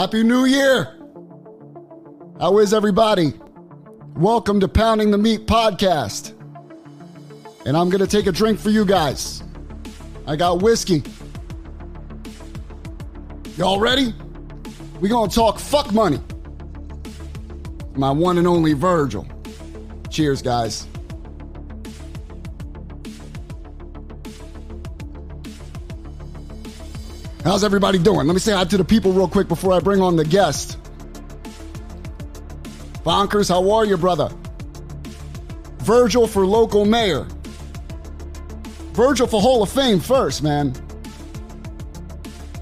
Happy New Year! How is everybody? Welcome to Pounding the Meat podcast. And I'm going to take a drink for you guys. I got whiskey. Y'all ready? we going to talk fuck money. My one and only Virgil. Cheers, guys. How's everybody doing? Let me say hi to the people real quick before I bring on the guest. Bonkers, how are you, brother? Virgil for local mayor. Virgil for Hall of Fame first, man.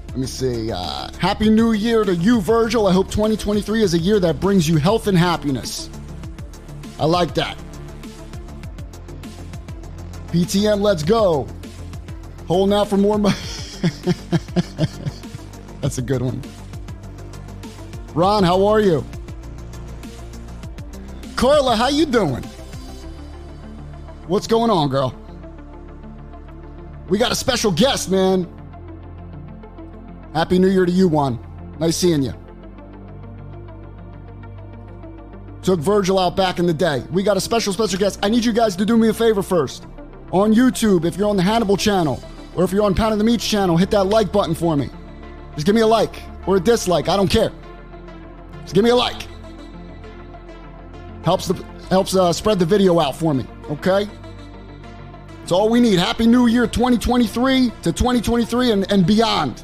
Let me see. Uh, Happy New Year to you, Virgil. I hope 2023 is a year that brings you health and happiness. I like that. PTM, let's go. Holding out for more money. That's a good one. Ron, how are you? Carla, how you doing? What's going on, girl? We got a special guest, man. Happy New Year to you, Juan. Nice seeing you. Took Virgil out back in the day. We got a special, special guest. I need you guys to do me a favor first. On YouTube, if you're on the Hannibal channel, or if you're on Pounding the Meat's channel, hit that like button for me. Just give me a like or a dislike. I don't care. Just give me a like. Helps the helps uh, spread the video out for me. Okay. It's all we need. Happy New Year 2023 to 2023 and, and beyond.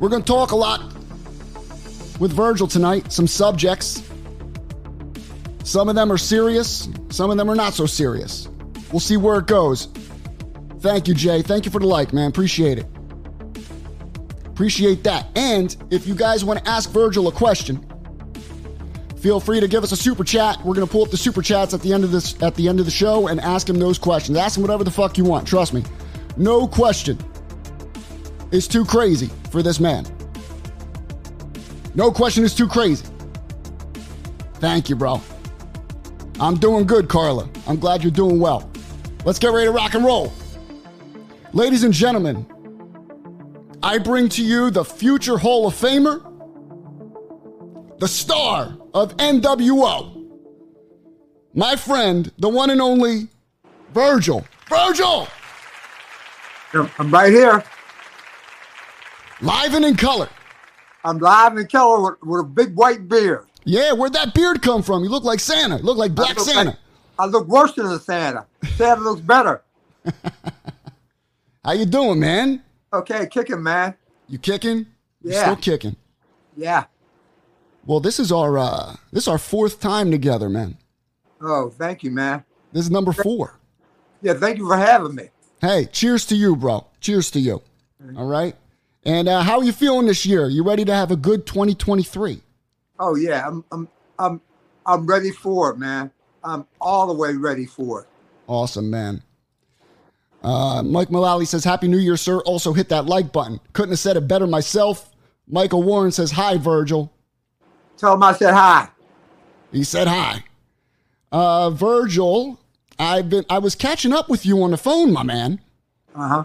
We're going to talk a lot with Virgil tonight, some subjects. Some of them are serious, some of them are not so serious. We'll see where it goes. Thank you, Jay. Thank you for the like, man. Appreciate it. Appreciate that. And if you guys want to ask Virgil a question, feel free to give us a super chat. We're gonna pull up the super chats at the end of this at the end of the show and ask him those questions. Ask him whatever the fuck you want. Trust me. No question is too crazy for this man. No question is too crazy. Thank you, bro. I'm doing good, Carla. I'm glad you're doing well. Let's get ready to rock and roll. Ladies and gentlemen, I bring to you the future Hall of Famer, the star of NWO, my friend, the one and only Virgil. Virgil! I'm right here. Live and in color. I'm live and in color with, with a big white beard. Yeah, where'd that beard come from? You look like Santa. You look like Black I look Santa. like- I look worse than a Santa. Santa looks better. How you doing, man? Okay, kicking, man. You kicking? Yeah. Still kicking. Yeah. Well, this is our uh this is our fourth time together, man. Oh, thank you, man. This is number four. Yeah, thank you for having me. Hey, cheers to you, bro. Cheers to you. All right. And uh, how are you feeling this year? You ready to have a good 2023? Oh yeah, I'm I'm I'm I'm ready for it, man. I'm all the way ready for it. Awesome, man. Uh, Mike Mullally says, Happy New Year, sir. Also hit that like button. Couldn't have said it better myself. Michael Warren says, Hi, Virgil. Tell him I said hi. He said hi. Uh, Virgil, I've been I was catching up with you on the phone, my man. Uh huh.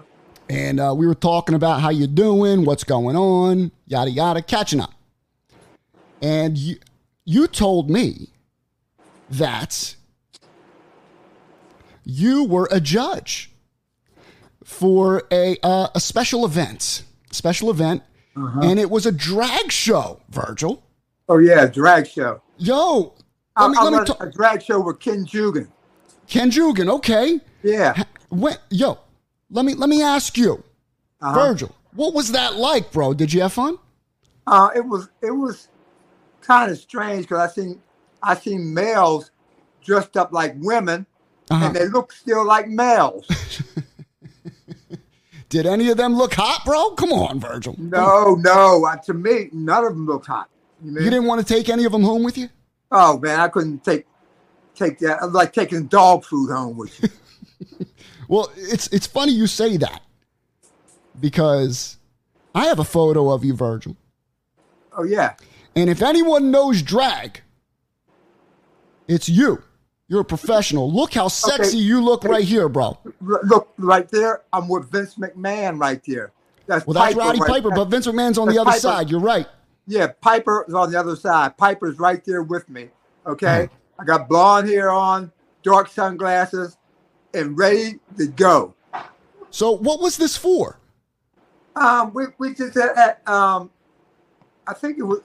And uh, we were talking about how you're doing, what's going on, yada yada, catching up. And you you told me that you were a judge for a uh, a special event, special event, and it was a drag show, Virgil. Oh yeah, drag show. Yo, I, let me I'm let me on talk. a drag show with Ken Jugan. Ken Jugan, okay. Yeah. When, yo, let me let me ask you, Uh-huh. Virgil, what was that like, bro? Did you have fun? Uh, it was it was kind of strange because I seen I seen males dressed up like women, Uh-huh. and they look still like males. Did any of them look hot, bro? Come on, Virgil. no, no. Uh, to me, none of them looked hot. You? You didn't want to take any of them home with you? Oh man, I couldn't take take that. I was like taking dog food home with you. Well, it's it's funny you say that because I have a photo of you, Virgil. oh yeah. And if anyone knows drag, it's you. You're a professional. Look how sexy you look right here, bro. Look right there. I'm with Vince McMahon right there. That's Well, that's Piper Roddy right Piper, there. but Vince McMahon's on the other Piper. side. You're right. Yeah, Piper is on the other side. Piper's right there with me. Okay. Hmm. I got blonde hair on, dark sunglasses, and ready to go. So, what was this for? Um, we, we did that um, I think it was,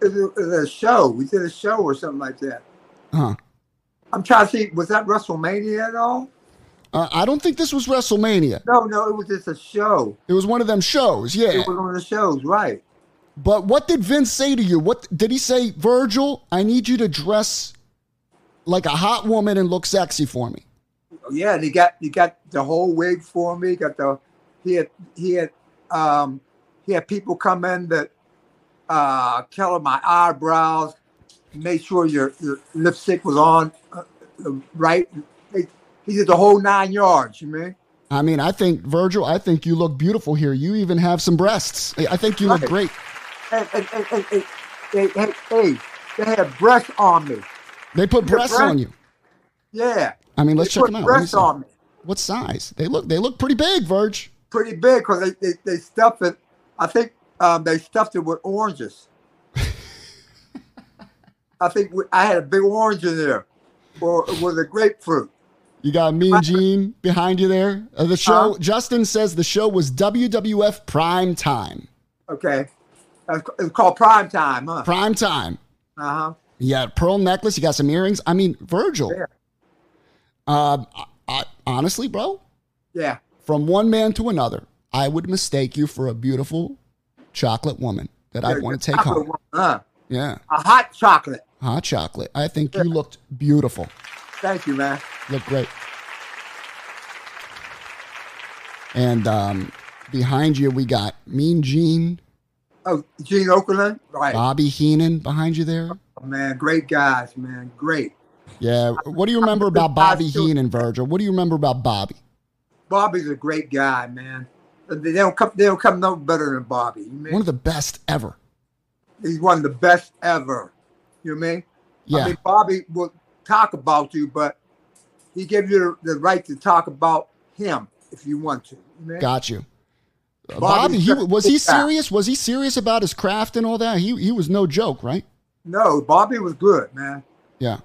it was, a show. We did a show or something like that. Huh? I'm trying to see, was that WrestleMania at all? Uh, I don't think this was WrestleMania. No, no, it was just a show. It was one of them shows. Yeah. It was one of the shows, right? But what did Vince say to you? What did he say, Virgil? I need you to dress like a hot woman and look sexy for me. Yeah, and he got he got the whole wig for me. Got the he had he had um he had people come in that uh color my eyebrows, make sure your your lipstick was on uh, uh, right. He, did the whole nine yards. You mean? I mean, I think Virgil, I think you look beautiful here. You even have some breasts. I think you look great. And, and, and, hey, hey, hey, they had breasts on me. They put breasts breast- on you. Yeah, I mean, let's they check them out. Breasts on me. What size? They look they look pretty big, Virg. Pretty big because they, they they stuffed it. I think um, they stuffed it with oranges. I think we, I had a big orange in there, or with a grapefruit. You got me and Gene behind you there. Uh, the show. Uh-huh. Justin says the show was WWF Prime Time. Okay, it's called prime time, huh? Prime Time. Uh huh. You got pearl necklace. You got some earrings. I mean, Virgil. Yeah. Um, I, I, honestly, bro, Yeah. from one man to another, I would mistake you for a beautiful chocolate woman that I want to take home. one, Huh? Yeah, A hot chocolate. hot chocolate. I think you looked beautiful. Thank you, man. Looked great. And um, behind you, we got Mean Gene, Oh, Gene Okerlund, right? Bobby Heenan behind you there. man, great guys, man, great. Yeah. What do you remember about Bobby Heenan, Virgil? What do you remember about Bobby? Bobby's a great guy, man. They don't come. They don't come no better than Bobby. You mean? One of the best ever. He's one of the best ever. You know what I mean? Yeah. I mean, Bobby will talk about you, but he gave you the, the right to talk about him if you want to. You know? Got you. Uh, Bobby's Bobby, he, was he serious? Was he serious about his craft and all that? He he was no joke, right? No, Bobby was good, man, Yeah.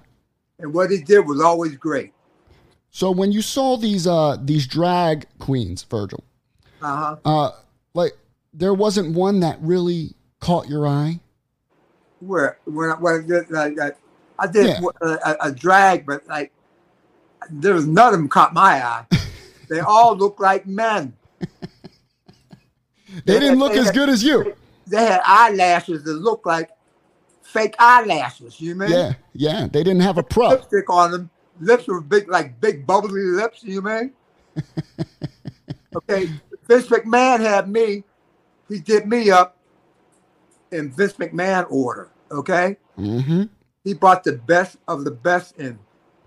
and what he did was always great. So when you saw these uh these drag queens, Virgil, Uh huh. uh like there wasn't one that really caught your eye. Where when I, when I did like, I, I did Yeah. a, a, a drag, but like there was none of them caught my eye. they all looked like men. They didn't look they as had- good as you. They had eyelashes that looked like fake eyelashes. You mean? Yeah, yeah. They didn't have a pro. lipstick on them. Lips were big, like big bubbly lips. You mean? okay. Vince McMahon had me. He did me up in Vince McMahon order. Okay. Mm-hmm. He brought the best of the best in.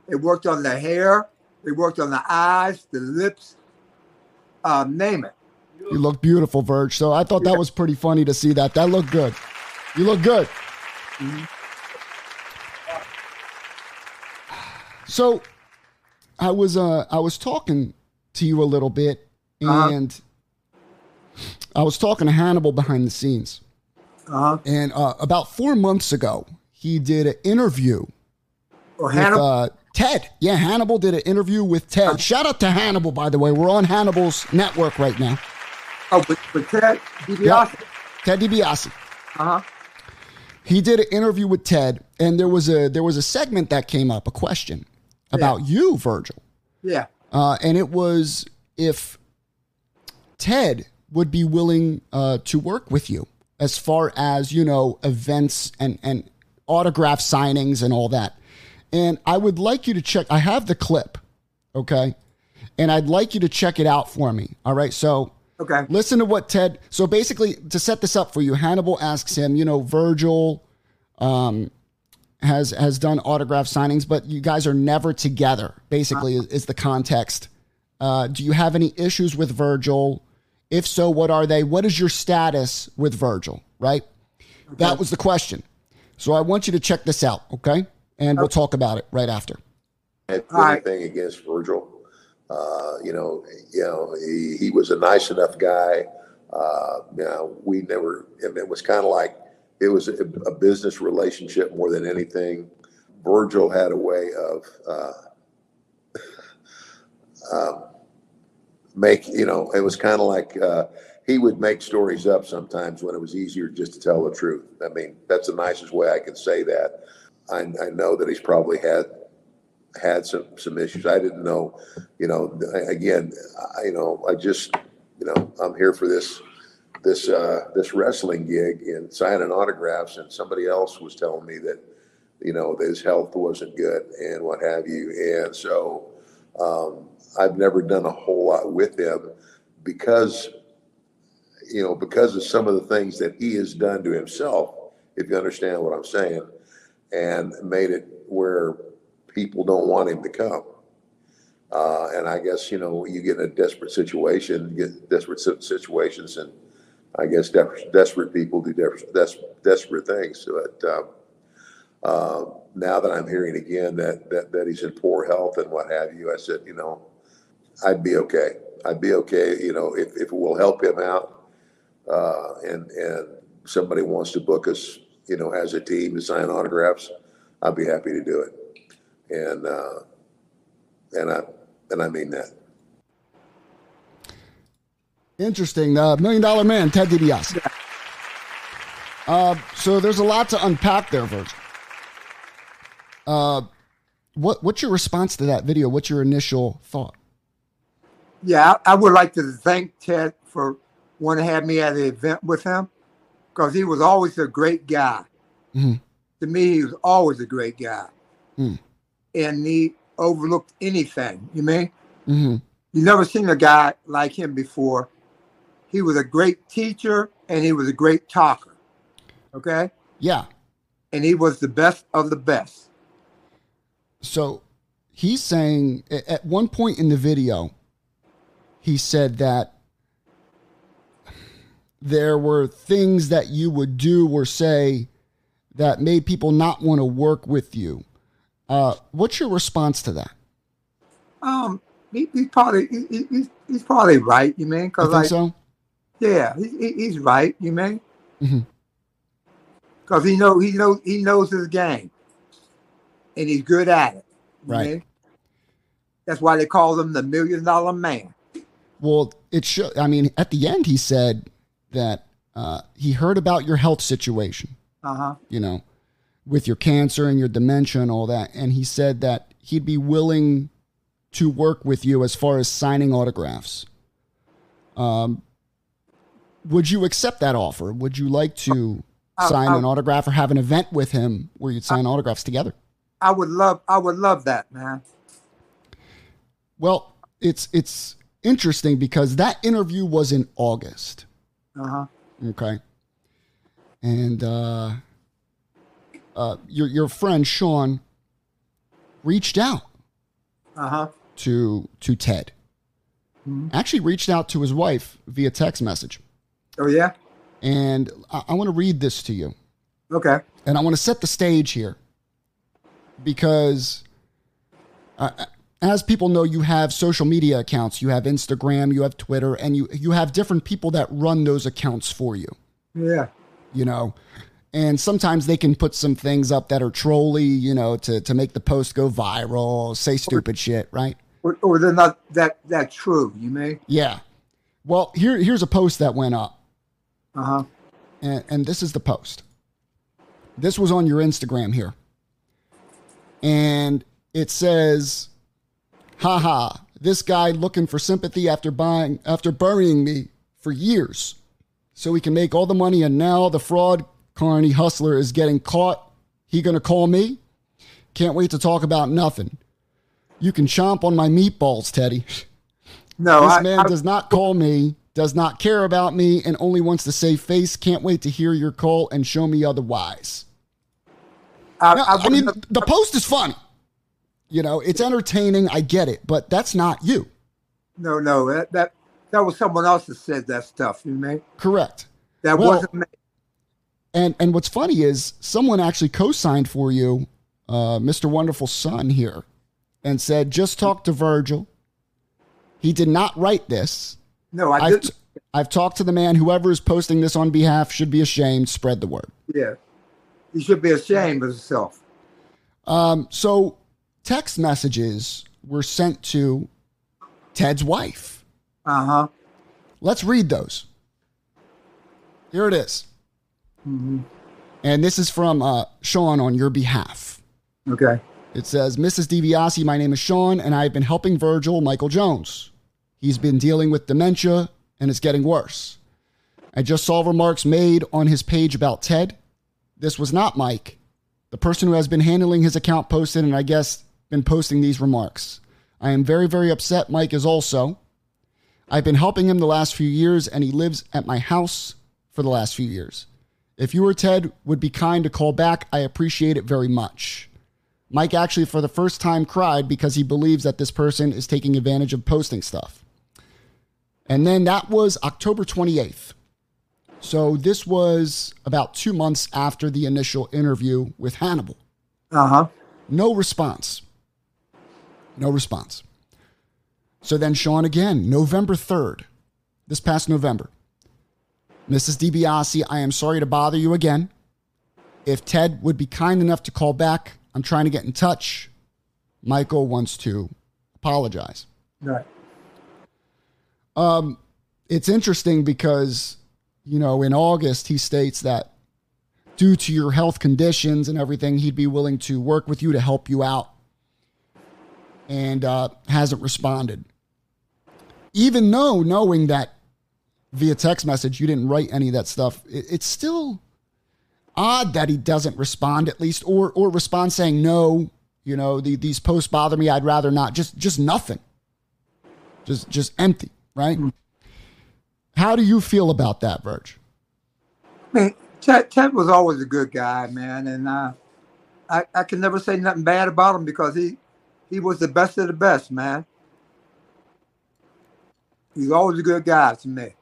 It worked on the hair. It worked on the eyes, the lips. Um, name it. You look beautiful, Virg. So I thought that was pretty funny to see that. That looked good. You look good. Mhm. So I was uh I was talking to you a little bit Uh-huh. I was talking to Hannibal behind the scenes. Uh huh. And uh, about four months ago, he did an interview Or with Hannibal. uh, Ted. Yeah, Hannibal did an interview with Ted. Shout out to Hannibal, by the way. We're on Hannibal's network right now. oh, but, but Ted DiBiase. Ted DiBiase. Uh huh. He did an interview with Ted, and there was a there was a segment that came up, a question about you, Virgil, Yeah. uh, and it was if Ted would be willing uh, to work with you as far as you know events and and autograph signings and all that. And I would like you to check. I have the clip, okay, and I'd like you to check it out for me. All right, so. Okay. Listen to what Ted. So basically, to set this up for you, Hannibal asks him. You know, Virgil um, has has done autograph signings, but you guys are never together. Basically, is, is the context. Uh, do you have any issues with Virgil? If so, what are they? What is your status with Virgil? Right. That was the question. So I want you to check this out, okay? And we'll talk about it right after. had All right. anything against Virgil. Uh, you know, you know, he, he was a nice enough guy. Uh, you know, we never. It was kind of like it was a, a, business relationship more than anything. Virgil had a way of uh, um, make you know. It was kind of like uh, he would make stories up sometimes when it was easier just to tell the truth. I mean, that's the nicest way I can say that. I, I know that he's probably had had some some issues. I didn't know, you know. Again, I, you know, I just, you know, I'm here for this this uh, this wrestling gig and signing autographs, and somebody else was telling me that, you know, his health wasn't good and what have you, and so um, I've never done a whole lot with him because, you know, because of some of the things that he has done to himself. If you understand what I'm saying, and made it where people don't want him to come. Uh, and I guess, you know, you get in a desperate situation, get desperate situations, and I guess de- desperate people do de- des- desperate things. But uh, uh, now that I'm hearing again that, that, that he's in poor health and what have you, I said, you know, I'd be okay. I'd be okay, you know, if, if it will help him out uh, and, and somebody wants to book us, you know, as a team to sign autographs, I'd be happy to do it and uh, and I and I mean that. Interesting. The uh, million dollar man, Ted DiBiase. Uh, so there's a lot to unpack there, Virgil. Uh, what what's your response to that video? What's your initial thought? Yeah, I, would like to thank Ted for wanting to have me at the event with him because he was always a great guy. Mm-hmm. To me, he was always a great guy. Mm and he overlooked anything. You mean? Mm-hmm. You never seen a guy like him before. He was a great teacher and he was a great talker. Okay. Yeah. And he was the best of the best. So he's saying at one point in the video, he said that there were things that you would do or say that made people not want to work with you. Uh, what's your response to that? Um, he, he's probably he, he's, he's probably right. You mean? Cause like, so? Yeah, he, he's right. You mean? Because mm-hmm. he know he knows he knows his game, and he's good at it. right. Mean? That's why they call him the million dollar man. Well, it should. I mean, at the end, he said that uh, he heard about your health situation. Uh huh. You know, with your cancer and your dementia and all that. And he said that he'd be willing to work with you as far as signing autographs. Um, would you accept that offer? Would you like to sign I, I, an autograph or have an event with him where you'd sign I, autographs together? I would love I would love that, man. Well, it's it's interesting because that interview was in August. Uh-huh. Okay. And uh uh, your your friend Sean reached out uh-huh. to to Ted. Mm-hmm. Actually, reached out to his wife via text message. Oh yeah. And I, I want to read this to you. Okay. And I want to set the stage here because, uh, as people know, you have social media accounts. You have Instagram, you have Twitter, and you you have different people that run those accounts for you. Yeah. You know, and sometimes they can put some things up that are trolly, you know, to to make the post go viral, say stupid or, shit, right? Or, or they're not that that true. You may. Yeah. Well, here here's a post that went up. Uh huh. And, and this is the post. This was on your Instagram here, and it says, "Haha, this guy looking for sympathy after buying after burying me for years." so he can make all the money and now the fraud Carney Hustler is getting caught. He gonna call me? Can't wait to talk about nothing. You can chomp on my meatballs, Teddy. No, this I, man I, does not call me, does not care about me, and only wants to save face. Can't wait to hear your call and show me otherwise. I, now, I mean, the post is funny. You know, it's entertaining. I get it, but that's not you. No, no, that that, that was someone else that said that stuff. You mean? Correct. That well, wasn't me. And and what's funny is someone actually co-signed for you, uh, Mr. Wonderful Son here, and said just talk to Virgil. He did not write this. No, I didn't. I've talked to the man. Whoever is posting this on behalf should be ashamed. Spread the word. Yeah. He should be ashamed of himself. Um, so text messages were sent to Ted's wife. Uh huh. Let's read those. Here it is. And this is from uh, Sean on your behalf. Okay. It says, Mrs. DiBiase, my name is Sean, and I've been helping Virgil Michael Jones. He's been dealing with dementia, and it's getting worse. I just saw remarks made on his page about Ted. This was not Mike. The person who has been handling his account posted, and I guess been posting these remarks. I am very, very upset. Mike is also. I've been helping him the last few years, and he lives at my house for the last few years. If you or Ted would be kind to call back, I appreciate it very much. Mike actually, for the first time, cried because he believes that this person is taking advantage of posting stuff. And then that was October 28th. So this was about two months after the initial interview with Hannibal. Uh huh. No response. No response. So then Sean again, November 3rd, this past November. Mrs. DiBiase, I am sorry to bother you again. If Ted would be kind enough to call back, I'm trying to get in touch. Michael wants to apologize. Right. Um, it's interesting because, you know, in August, he states that due to your health conditions and everything, he'd be willing to work with you to help you out and uh, hasn't responded. Even though knowing that via text message you didn't write any of that stuff, it, it's still odd that he doesn't respond at least or or respond saying no you know the, these posts bother me. I'd rather not. Just just nothing. Just just empty right? How do you feel about that verge I mean, Ted, Ted was always a good guy, man, and uh, I I can never say nothing bad about him because he he was the best of the best, man. He's always a good guy to me.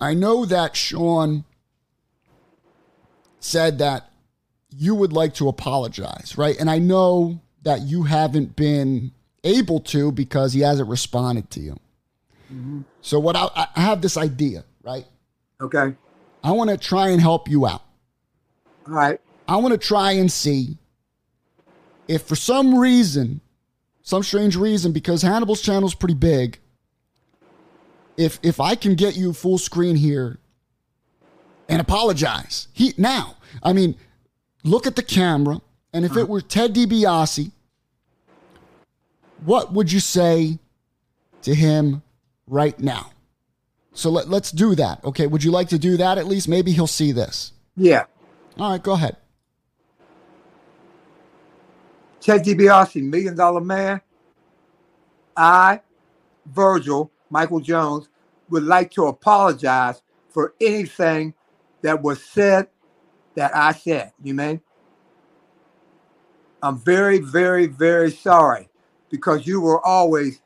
I know that Sean said that you would like to apologize, right? And I know that you haven't been able to because he hasn't responded to you. Mm-hmm. So what I, I have this idea, right? Okay. I want to try and help you out. All right. I want to try and see if for some reason, some strange reason, because Hannibal's channel is pretty big, if if I can get you full screen here and apologize. He now, I mean, look at the camera, and if it uh-huh. were Ted DiBiase, what would you say to him right now? So let, let's do that. Okay, would you like to do that at least? Maybe he'll see this. Yeah. All right, go ahead. Ted DiBiase, Million Dollar Man. I, Virgil, Michael Jones, would like to apologize for anything that was said that I said. You mean? I'm very, very, very sorry because you were always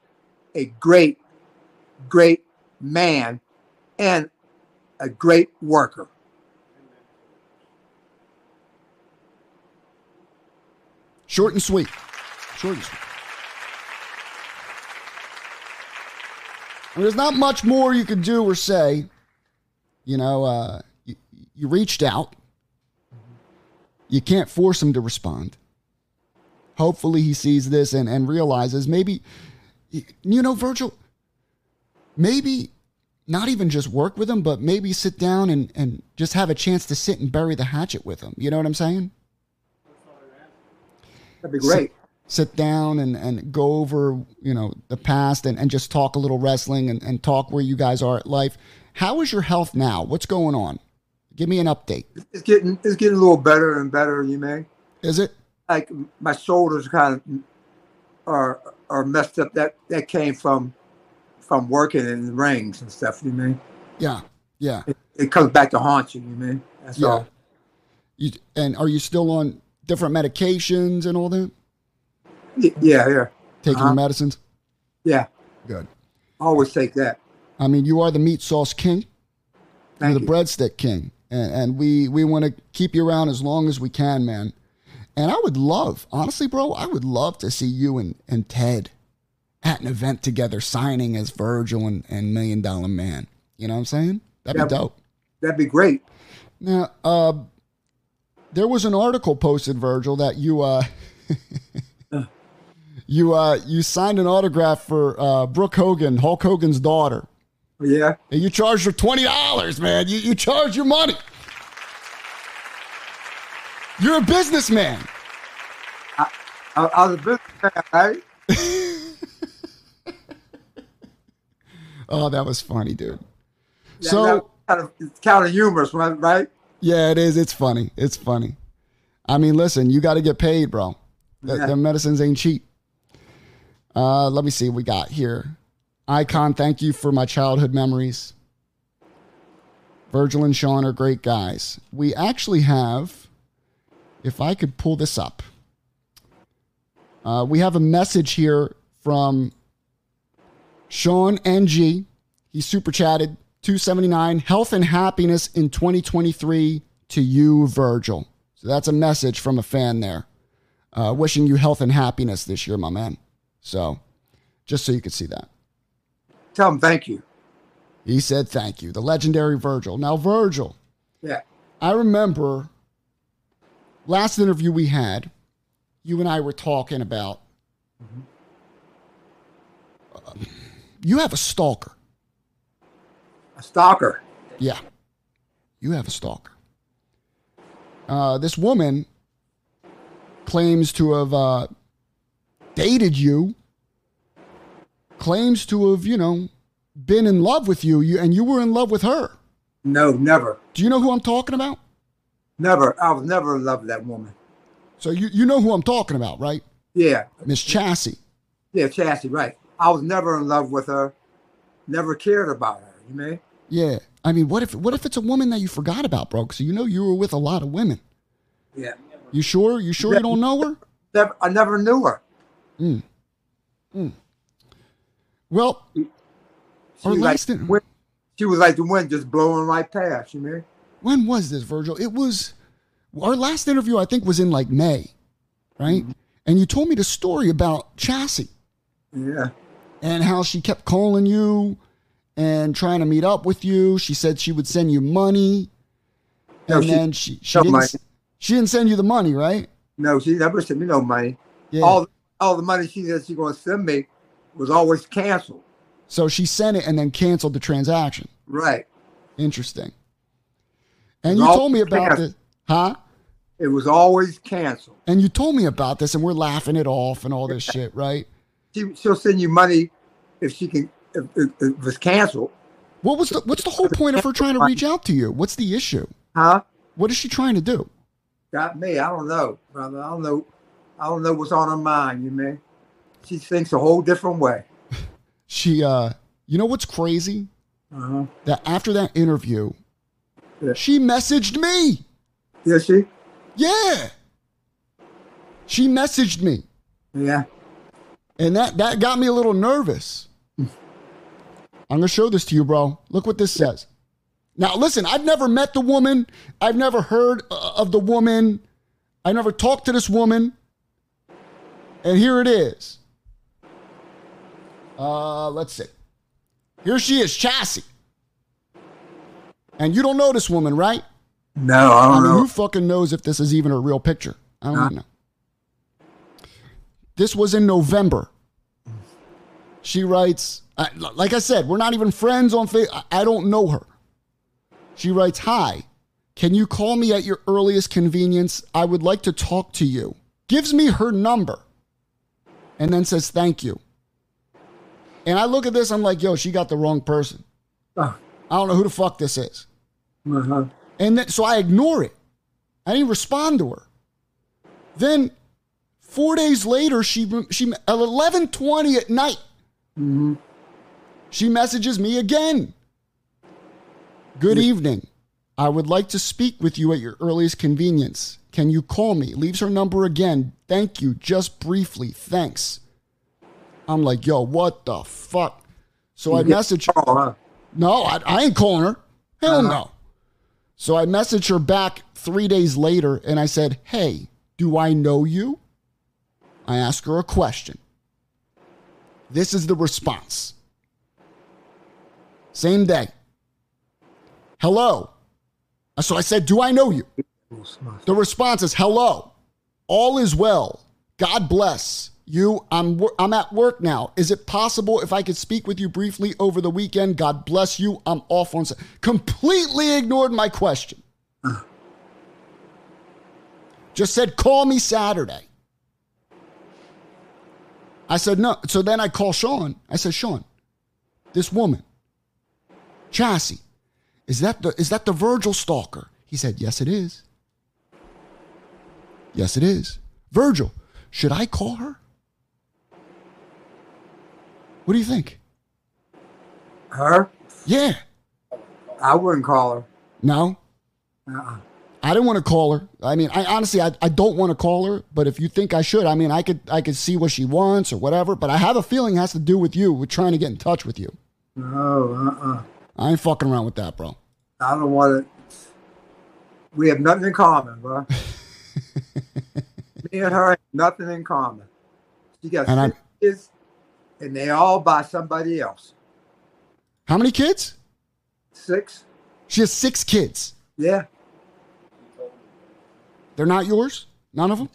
a great, great man and a great worker. Short and sweet. Short and sweet. And there's not much more you can do or say. You know, uh, you, you reached out. You can't force him to respond. Hopefully, he sees this and, and realizes maybe, you know, Virgil, maybe not even just work with him, but maybe sit down and, and just have a chance to sit and bury the hatchet with him. You know what I'm saying? That'd be great. sit down and, and go over, you know, the past and, and just talk a little wrestling and, and talk where you guys are at life. How is your health now? What's going on? Give me an update. It's getting it's getting a little better and better. You mean? Is it? like my shoulders kind of are are messed up. That that came from from working in the rings and stuff. You mean? Yeah. Yeah. It, it comes back to haunt you. You mean? That's Yeah. all. You, and are you still on different medications and all that? Yeah, yeah, Taking Uh-huh. your medicines? yeah. Good. Always take that. I mean, you are the meat sauce king. Thank You're you. the breadstick king. And, and we, we want to keep you around as long as we can, man. And I would love, honestly, bro, I would love to see you and, and Ted at an event together signing as Virgil and, and Million Dollar Man. You know what I'm saying? That'd Yeah. be dope. That'd be great. Now, uh, there was an article posted, Virgil, that you uh, you uh, you signed an autograph for uh, Brooke Hogan, Hulk Hogan's daughter, Yeah. and you charged her twenty dollars, man. You you charge your money. You're a businessman. I, I was a businessman, right? Oh, that was funny, dude. Yeah, So that- kind of, it's kind of humorous, right? Yeah, it is. It's funny. It's funny. I mean, listen, you got to get paid, bro. The, Yeah. the medicines ain't cheap. Uh, let me see what we got here. Icon, thank you for my childhood memories. Virgil and Sean are great guys. We actually have, if I could pull this up, uh, we have a message here from Sean NG. He super chatted 279 health and happiness in 2023 to you, Virgil. So that's a message from a fan there. Uh, wishing you health and happiness this year, my man. So just so you could see that. Tell him thank you. He said thank you. The legendary Virgil. Now, Virgil, Yeah. I remember last interview we had, you and I were talking about uh, you have a stalker. A stalker. Yeah. You have a stalker. Uh, this woman claims to have uh, dated you, claims to have, you know, been in love with you, you, and you were in love with her. No, never. Do you know who I'm talking about? Never. I was never in love with that woman. So you, you know who I'm talking about, right? Yeah. Miss Chassie. Yeah, Chassie, right. I was never in love with her. Never cared about her. You mean? Yeah. I mean, what if what if it's a woman that you forgot about, bro? So you know you were with a lot of women. Yeah. You sure? You sure you don't know her? Never, I never knew her. Mm. Mm. Well, She was, like, in- wind, she was like the wind just blowing right past. You mean? when was this, Virgil? It was our last interview. I think was in like May, right? Mm-hmm. And you told me the story about Chassie Yeah. and how she kept calling you and trying to meet up with you. She said she would send you money, No, and she- then she she no didn't money. she didn't send you the money, right? No, she never sent me no money. Yeah. All all the money she said she gonna send me was always canceled. so she sent it and then canceled the transaction. Right. Interesting. And you told me about this, huh? It was always canceled. And you told me about this, and we're laughing it off and all this shit, right? She she'll send you money if she can if, if it's canceled. What was the what's the whole point of her trying to reach out to you? What's the issue? Huh? What is she trying to do? Got me. I don't know, brother. I don't know. I don't know what's on her mind. You mean? She thinks a whole different way. She uh you know what's crazy? Uh-huh. That after that interview, Yeah. she messaged me. Yeah, she. Yeah. She messaged me. Yeah. And that that got me a little nervous. I'm gonna show this to you, bro. Look what this says. Now, listen, I've never met the woman. I've never heard uh, of the woman. I never talked to this woman. And here it is. Uh, let's see. Here she is, Chassie. And you don't know this woman, right? No, I I don't mean, know. who fucking knows if this is even a real picture? I don't know. This was in November. She writes, I- like I said, we're not even friends on Facebook. I don't know her. She writes, Hi, can you call me at your earliest convenience? I would like to talk to you. Gives me her number and then says, Thank you. And I look at this, I'm like, Yo, she got the wrong person. Oh, I don't know who the fuck this is. uh-huh. And then, so I ignore it. I didn't respond to her. Then four days later, she she at eleven twenty at night, hmm she messages me again. Good evening. I would like to speak with you at your earliest convenience. Can you call me? Leaves her number again. Thank you. Just briefly. Thanks. I'm like, yo, what the fuck? So I message her. No, I, I ain't calling her. Hell Uh-huh. no. So I message her back three days later and I said, Hey, do I know you? I ask her a question. This is the response. Same day. Hello. So I said, Do I know you? The response is, Hello. All is well. God bless you. I'm, I'm at work now. Is it possible if I could speak with you briefly over the weekend? God bless you. I'm off on. Completely ignored my question. Just said, Call me Saturday. I said, No. So then I call Sean. I said, Sean, this woman, Chassie, is that the is that the Virgil stalker? He said, Yes, it is. Yes, it is. Virgil, should I call her? What do you think? Her? Yeah. I wouldn't call her. No. Uh-uh. I didn't want to call her. I mean, I honestly, I, I don't want to call her. But if you think I should, I mean, I could I could see what she wants or whatever. But I have a feeling it has to do with you, with trying to get in touch with you. No, uh-uh. I ain't fucking around with that, bro. I don't want to. We have nothing in common, bro. Me and her have nothing in common. She got And kids, and they all by somebody else. How many kids? Six? She has six kids. Yeah. They're not yours? None of them?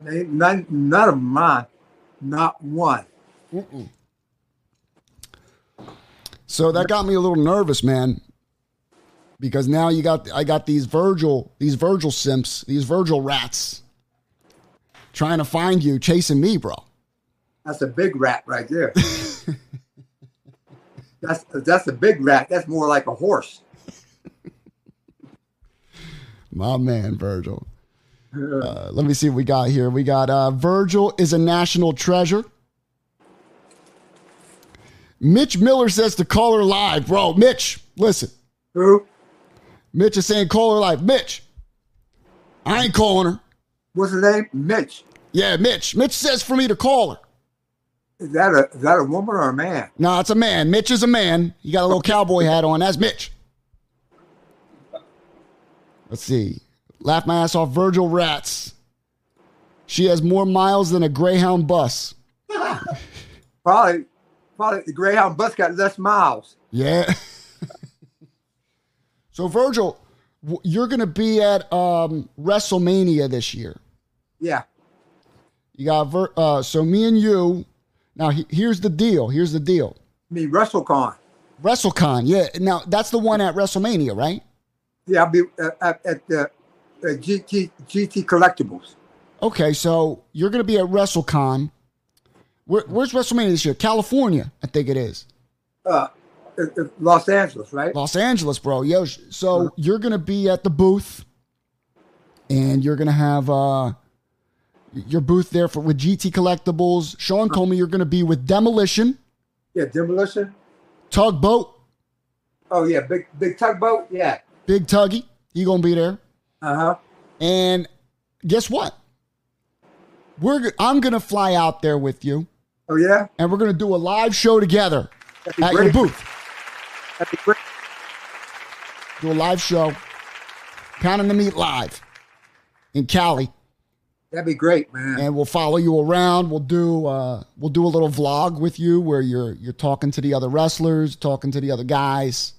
They, none, none of mine. Not one. So that got me a little nervous, man. Because now you got I got these Virgil, these Virgil simps, these Virgil rats trying to find you, chasing me, bro. That's a big rat right there. that's that's a big rat. That's more like a horse. My man, Virgil. Uh, let me see what we got here. We got uh, Virgil is a national treasure. Mitch Miller says to call her live, bro. Mitch, listen. Who? Mitch is saying call her live. Mitch, I ain't calling her. What's her name? Mitch. Yeah, Mitch. Mitch says for me to call her. Is that a is that a woman or a man? No, it's a man. Mitch is a man. He got a little cowboy hat on. That's Mitch. Let's see. Laugh my ass off. Virgil Rats. She has more miles than a Greyhound bus. Probably the Greyhound bus got less miles. Yeah. so Virgil, you're going to be at um, WrestleMania this year. Yeah. You got Vir- uh, so me and you. Now he- here's the deal. Here's the deal. I mean WrestleCon. WrestleCon. Yeah. Now that's the one at WrestleMania, right? Yeah, I'll be uh, at, at the uh, GT GT Collectibles. Okay, so you're going to be at WrestleCon. Where, where's WrestleMania this year? California, I think it is. Uh, Los Angeles, right? Los Angeles, bro. Yo, so you're going to be at the booth, and you're going to have uh, your booth there for with GT Collectibles. Sean told me you're going to be with Demolition, Yeah, Demolition. Tugboat, Oh yeah, big big tugboat. Yeah. Big Tuggy. He going to be there. Uh huh. And guess what? We're I'm going to fly out there with you, Oh yeah. and we're going to do a live show together That'd be at your booth. That'd be great. do a live show, Pounding the Meat live in Cali, That'd be great, man. and we'll follow you around. We'll do uh, we'll do a little vlog with you where you're you're talking to the other wrestlers, talking to the other guys,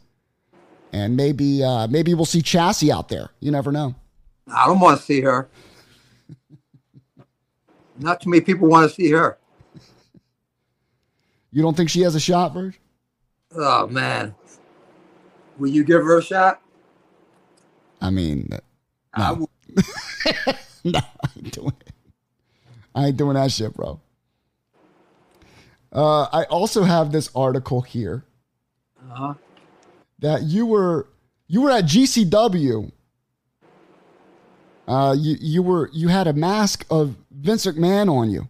and maybe uh, maybe we'll see Chassie out there. You never know. I don't want to see her. Not too many people want to see her. You don't think she has a shot, Verge? Oh man. Will you give her a shot? I mean, I will. no, I ain't doing it. I ain't doing that shit, bro. Uh, I also have this article here. Uh-huh. that you were you were at GCW. Uh, you you were you had a mask of Vince McMahon on you.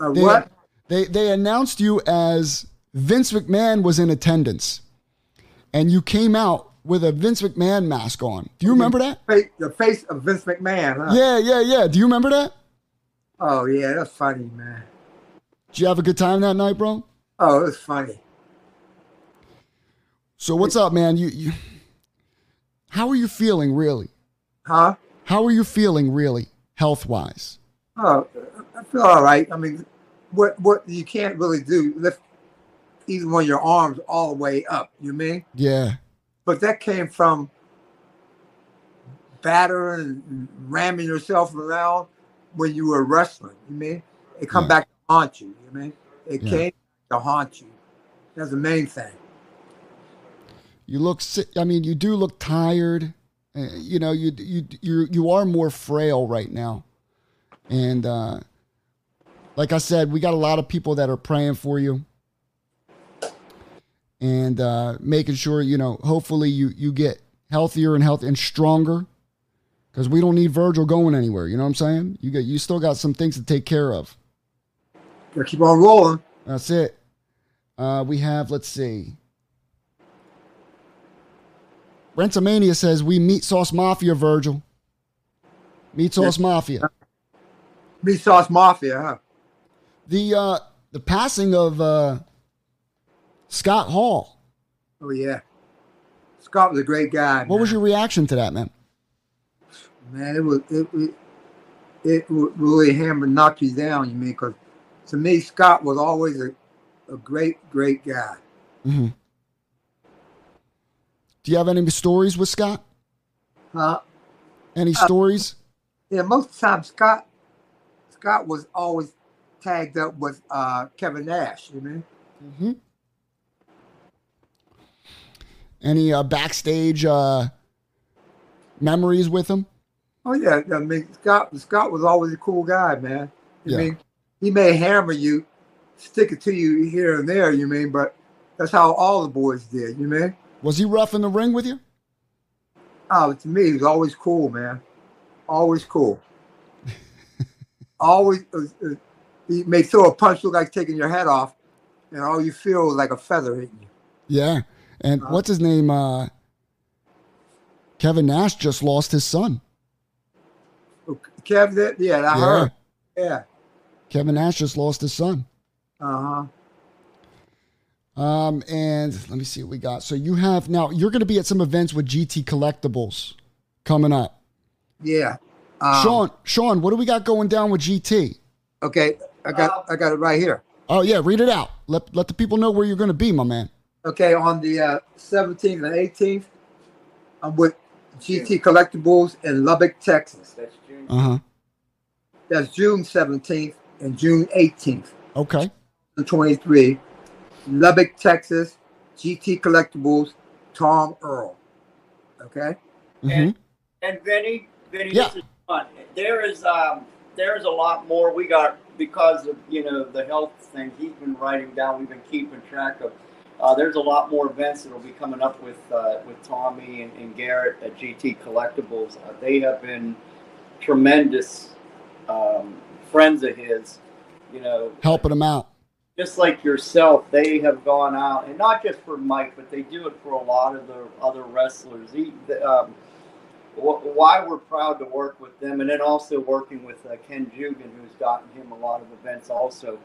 Uh, They, what? They they announced you as Vince McMahon was in attendance, and you came out with a Vince McMahon mask on. Do you remember that? The face of Vince McMahon. Huh? Yeah, yeah, yeah. Do you remember that? Oh yeah, that's funny, man. Did you have a good time that night, bro? Oh, it's funny. So what's up, man? You, you how are you feeling, really? Huh? How are you feeling, really, health wise? Oh, I feel all right. I mean, what what you can't really do lift even one of your arms all the way up. You mean? Yeah. But that came from battering and ramming yourself around when you were wrestling. You mean? It come Yeah. back to haunt you. You mean? It Yeah. came to haunt you. That's the main thing. You look. I mean, you do look tired. Uh, you know, you you you you are more frail right now, and uh, like I said, we got a lot of people that are praying for you, and uh, making sure you know. Hopefully, you you get healthier and health and stronger, because we don't need Virgil going anywhere. You know what I'm saying? You got you still got some things to take care of. Gotta keep on rolling. That's it. Uh, we have, let's see. Brentamania says we meat sauce mafia, Virgil. Meat sauce mafia. Meat sauce mafia, huh? The uh the passing of uh Scott Hall. Oh yeah. Scott was a great guy. What was your reaction to that, man? man? It was it it, it really hammered, knocked you down. You mean? Because to me, Scott was always a, a great great guy. hmm Do you have any stories with Scott? Huh? Any stories? Yeah, most of the time Scott Scott was always tagged up with uh, Kevin Nash. You mean? hmm Any uh, backstage uh, memories with him? Oh yeah, I mean Scott Scott was always a cool guy, man. I Yeah. mean, he may hammer you, stick it to you here and there. You mean? But that's how all the boys did. You mean? Was he rough in the ring with you? Oh, to me, he was always cool, man. Always cool. always, uh, uh, he may throw a punch look like taking your head off, and all you feel is like a feather hitting you. Yeah. And Uh, what's his name? Uh, Kevin Nash just lost his son. Oh, Kev, did? Yeah, I Yeah. heard. Yeah. Kevin Nash just lost his son. Uh huh. Um, and let me see what we got. So you have now you're going to be at some events with GT Collectibles coming up. Yeah. Um, Sean, Sean, what do we got going down with GT? Okay, I got I got it right here. Oh yeah, read it out. Let let the people know where you're going to be, my man. Okay, on the uh, 17th and 18th, I'm with GT Collectibles in Lubbock, Texas. That's June. Uh huh. That's June 17th and June 18th. Okay. 23, Lubbock, Texas, GT Collectibles, Tom Earl. Okay? hmm And Vinny, Vinny, Yeah. this is fun. There is um, there's a lot more we got because of you know the health thing. He's been writing down. We've been keeping track of. Uh, there's a lot more events that will be coming up with uh, with Tommy and, and Garrett at GT Collectibles. Uh, they have been tremendous um, friends of his. You know, Helping them out. just like yourself, they have gone out, and not just for Mike, but they do it for a lot of the other wrestlers. He, the, um, why we're proud to work with them, and then also working with uh, Ken Jugan, who's gotten him a lot of events. Also,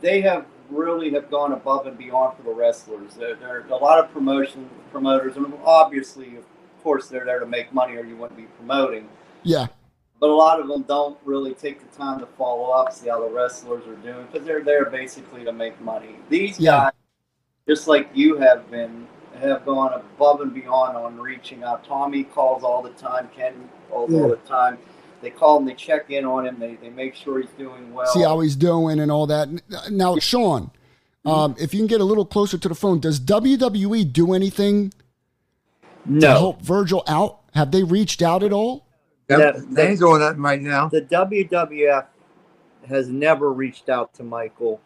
they have really have gone above and beyond for the wrestlers. There, there are a lot of promotion promoters, and obviously, of course, they're there to make money, or you wouldn't be promoting Yeah. but a lot of them don't really take the time to follow up, see how the wrestlers are doing, because they're there basically to make money. These Yeah. guys, just like you have been, have gone above and beyond on reaching out. Tommy calls all the time. Ken calls all the time. They call him. They check in on him. They, they make sure he's doing well. See how he's doing and all that. Now, Sean, um, if you can get a little closer to the phone, does WWE do anything to help Virgil out? Have they reached out at all? Yep, Yeah, they ain't doing that right now. the WWF has never reached out to Michael.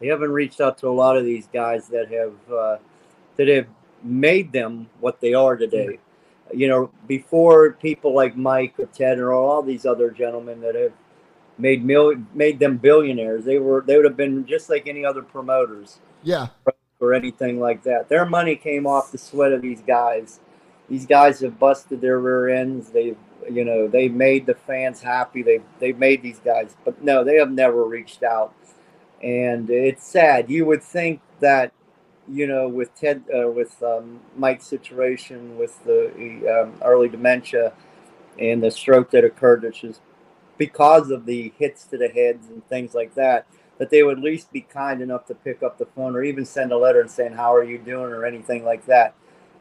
They haven't reached out to a lot of these guys that have uh, that have made them what they are today. You know, before people like Mike or Ted or all these other gentlemen that have made mil- made them billionaires, they were they would have been just like any other promoters Yeah. or anything like that. Their money came off the sweat of these guys. These guys have busted their rear ends. They've, you know, they made the fans happy. They they made these guys, but no, they have never reached out, and it's sad. You would think that, you know, with Ted, uh, with um, Mike's situation, with the um, early dementia, and the stroke that occurred, which is because of the hits to the heads and things like that. that they would at least be kind enough to pick up the phone or even send a letter and saying how are you doing or anything like that.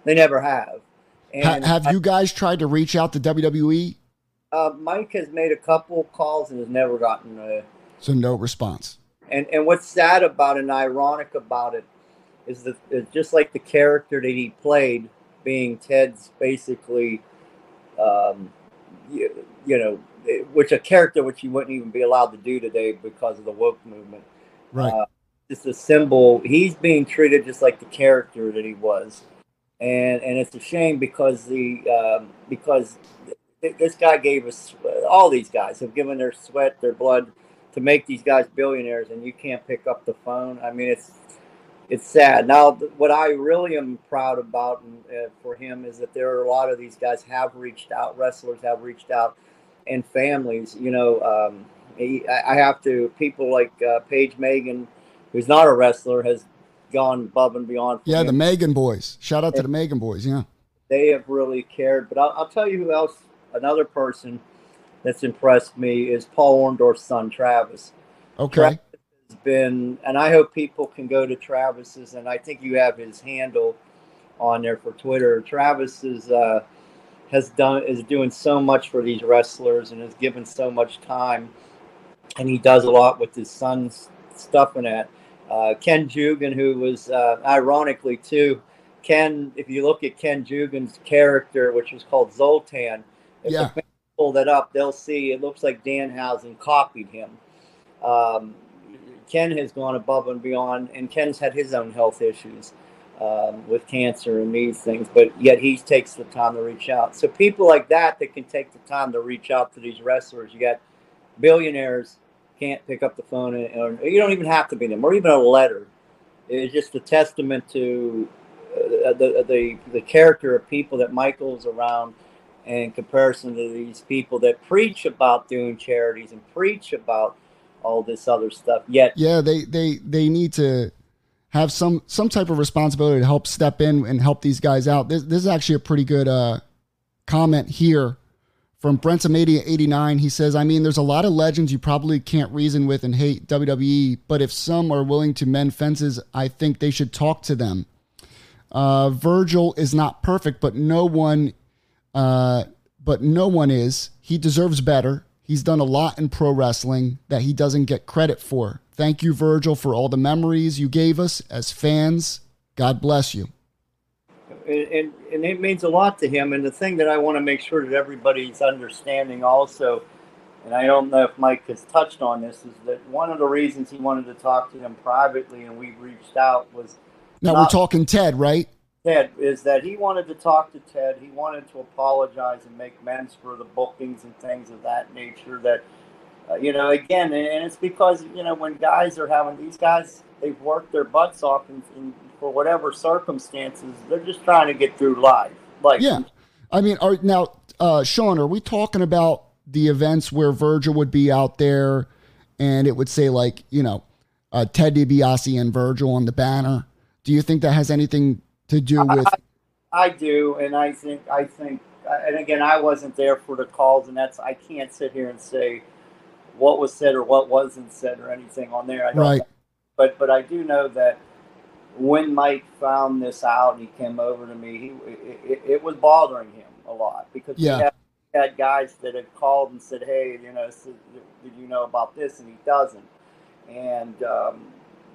They never have. And ha- have I, you guys tried to reach out to WWE? Uh, Mike has made a couple calls and has never gotten a. So no response. And and what's sad about it and ironic about it is that it's just like the character that he played, being Ted's basically, um, you, you know, which a character which he wouldn't even be allowed to do today because of the woke movement. Right. Uh, just a symbol. He's being treated just like the character that he was, and and it's a shame because the um, because this guy gave us all these guys have given their sweat, their blood to make these guys billionaires, and you can't pick up the phone. I mean, it's it's sad. Now, what I really am proud about uh, for him is that there are a lot of these guys have reached out, wrestlers have reached out, and families. You know, um, I have to people like uh, Paige Megan, who's not a wrestler, has gone above and beyond. Yeah, him. the Megan boys. Shout out to the Megan boys. Yeah, they have really cared. But I'll, I'll tell you who else. Another person that's impressed me is Paul Orndorff's son, Travis. Okay. Travis been, and I hope people can go to Travis's, and I think you have his handle on there for Twitter. Travis is uh, has done is doing so much for these wrestlers and has given so much time, and he does a lot with his son's stuff in that. Uh, Ken Jugan, who was uh, ironically too, Ken. If you look at Ken Jugan's character, which was called Zoltan, if yeah. pull that up, they'll see it looks like Danhausen copied him. Um, Ken has gone above and beyond, and Ken's had his own health issues um, with cancer and these things, but yet he takes the time to reach out. So people like that that can take the time to reach out to these wrestlers. You got billionaires can't pick up the phone, and, or you don't even have to be them, or even a letter. It's just a testament to uh, the, the the character of people that Michael's around in comparison to these people that preach about doing charities and preach about all this other stuff yet. Yeah, they they they need to have some some type of responsibility to help step in and help these guys out. This this is actually a pretty good uh, comment here from Brentamania 89. He says, I mean, there's a lot of legends you probably can't reason with and hate WWE, but if some are willing to mend fences, I think they should talk to them. Uh, Virgil is not perfect, but no one, uh, but no one is. He deserves better. He's done a lot in pro wrestling that he doesn't get credit for. Thank you, Virgil, for all the memories you gave us as fans. God bless you. And, and, and it means a lot to him. And the thing that I want to make sure that everybody's understanding also, and I don't know if Mike has touched on this, is that one of the reasons he wanted to talk to him privately and we reached out was. Now not, we're talking Ted, right? Ted is that he wanted to talk to Ted. He wanted to apologize and make amends for the bookings and things of that nature. That uh, you know, again, and it's because you know when guys are having these guys, they've worked their butts off, and, and for whatever circumstances, they're just trying to get through life. Like, yeah, I mean, are now, uh, Sean, are we talking about the events where Virgil would be out there, and it would say like, you know, uh, Ted DiBiase and Virgil on the banner? Do you think that has anything to do with. I, I do, and I think I think, and again, I wasn't there for the calls, and that's I can't sit here and say what was said or what wasn't said or anything on there. right. But but I do know that when Mike found this out and he came over to me, he it, it was bothering him a lot because yeah. he had, had, guys that had called and said, "Hey, you know, did you know about this?" and he doesn't. And um,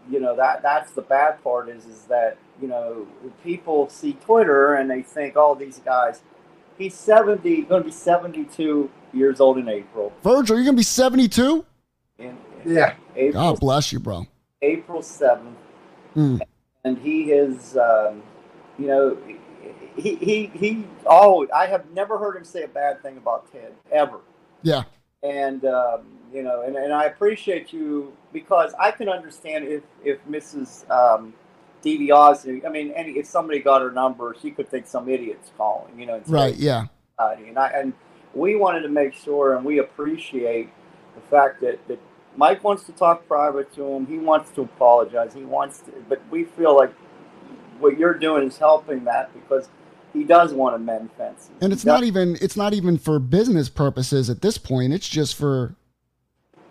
you know that that's the bad part is is that you know, people see Twitter and they think, oh, these guys. He's 70, going to be 72 years old in April. Virgil, you're going to be 72? yeah. April, God bless you, bro. April 7th. Mm. And he is, um, you know, he, he, he always, I have never heard him say a bad thing about Ted, ever. Yeah. And, um, you know, and, and I appreciate you because I can understand if, if Mrs. Um, DiBiase. I mean, any if somebody got her number, she could think some idiot's calling. You know, right? Yeah. And I and we wanted to make sure, and we appreciate the fact that that Mike wants to talk private to him. He wants to apologize. He wants to, but we feel like what you're doing is helping that because he does want to mend fences. And it's not even it's not even for business purposes at this point. It's just for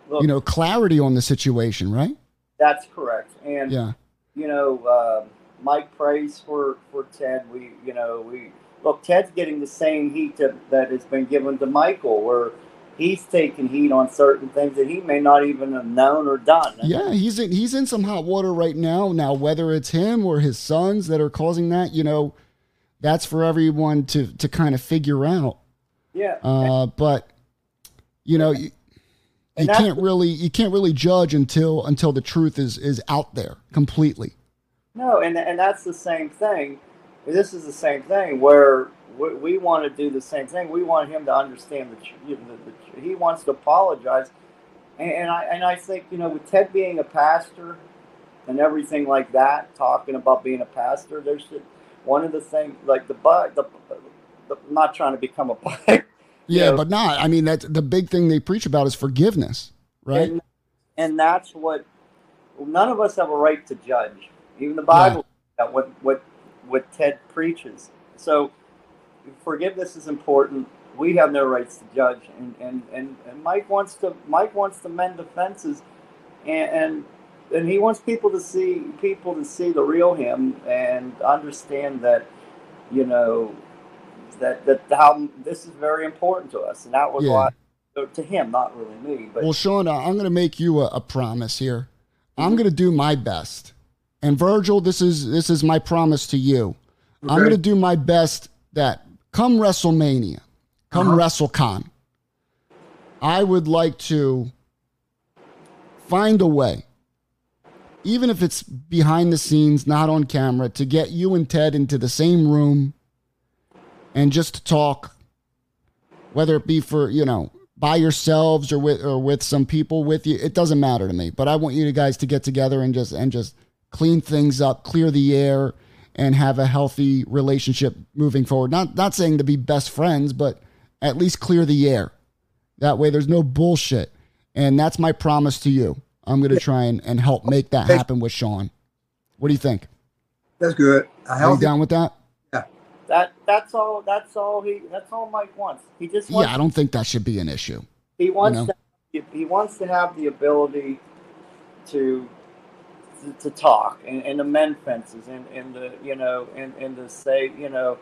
Look, you know clarity on the situation, right? That's correct. And Yeah. You know, uh, Mike prays for for Ted. We, you know, we look. Ted's getting the same heat to, that has been given to Michael, where he's taking heat on certain things that he may not even have known or done. Yeah, he's in he's in some hot water right now. Now, whether it's him or his sons that are causing that, you know, that's for everyone to to kind of figure out. yeah. Uh, but you know, you, can't really you can't really judge until until the truth is is out there completely. No, and and that's the same thing. This is the same thing where we, we want to do the same thing. We want him to understand that the, the, the, he wants to apologize, and, and I and I think you know with Ted being a pastor and everything like that, talking about being a pastor, there's one of the things like the but the, the I'm not trying to become a Yeah, know, but not. I mean, that's the big thing they preach about is forgiveness, right? And, and that's what none of us have a right to judge. Even the Bible, that what what what Ted preaches. So forgiveness is important. We have no rights to judge, and, and, and, and Mike wants to Mike wants to mend offenses, and, and and he wants people to see people to see the real him and understand that you know that that how this is very important to us, and that was Yeah. why to him, not really me, but Well, Sean, uh, I'm going to make you a, a promise here. I'm going to do my best. And Virgil, this is this is my promise to you. I'm going to do my best that come WrestleMania, come Uh-huh. WrestleCon, I would like to find a way, even if it's behind the scenes, not on camera, to get you and Ted into the same room and just to talk, whether it be for, you know, by yourselves or with or with some people with you. It doesn't matter to me. But I want you guys to get together and just and just clean things up, clear the air, and have a healthy relationship moving forward. Not not saying to be best friends, but at least clear the air. That way there's no bullshit. And that's my promise to you. I'm gonna try and, and help make that happen with Sean. What do you think? That's good. A Are you down with that? That that's all that's all he that's all Mike wants. He just wants Yeah, I don't think that should be an issue. he wants know. to, he wants to have the ability to to, to talk and, and amend fences and, and the you know and, and to say you know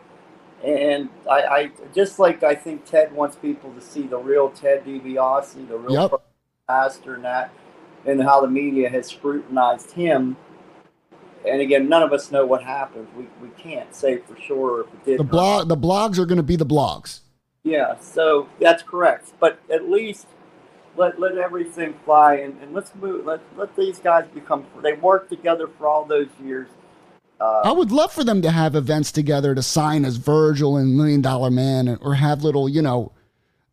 and I, I just like I think Ted wants people to see the real Ted DiBiase, the real Yep. pastor and that and how the media has scrutinized him. And again, none of us know what happened. We, we can't say for sure if it did. The blog the blogs are gonna be the blogs. Yeah, so that's correct. But at least let let everything fly and, and let's move. Let let these guys become. They worked together for all those years. I Uh, would love for them to have events together to sign as Virgil and Million Dollar Man or have little, you know,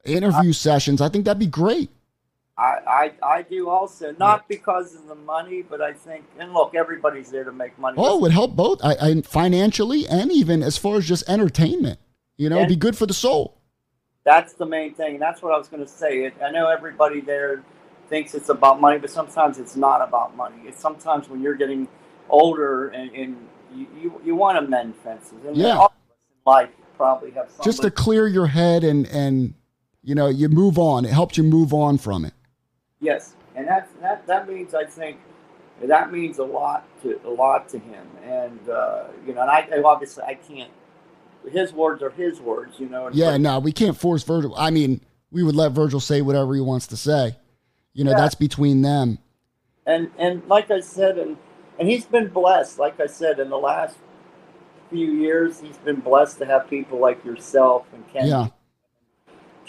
interview sessions. I think that'd be great. I, I I do also not because of the money, but I think and look, everybody's there to make money. Oh, it would help both I, I financially and even as far as just entertainment. You know, it'd be good for the soul. That's the main thing. That's what I was going to say. It, I know everybody there thinks it's about money, but sometimes it's not about money. It's sometimes when you're getting older and, and you, you, you want to mend fences. And Yeah. all of us in life probably have somebody. Just to clear your head and and you know, you move on. It helps you move on from it. Yes, and that that that means I think that means a lot to a lot to him, and uh, you know, and I I obviously I can't. His words are his words, you know. Yeah, no, we can't force Virgil. I mean, we would let Virgil say whatever he wants to say. You know, Yeah. that's between them. and and like I said, and and he's been blessed. Like I said, in the last few years, he's been blessed to have people like yourself and Ken. Yeah.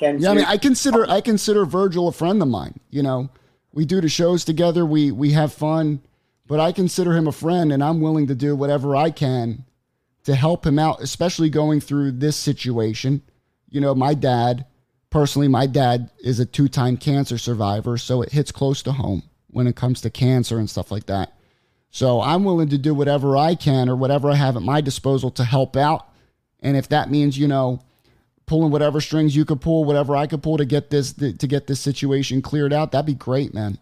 Yeah, I mean, I consider I consider Virgil a friend of mine. You know, we do the shows together. We we have fun, but I consider him a friend, and I'm willing to do whatever I can to help him out, especially going through this situation. You know, my dad, personally, my dad is a two time cancer survivor, so it hits close to home when it comes to cancer and stuff like that. So I'm willing to do whatever I can or whatever I have at my disposal to help out. And if that means, you know, pulling whatever strings you could pull, whatever I could pull to get this to get this situation cleared out, that'd be great, man.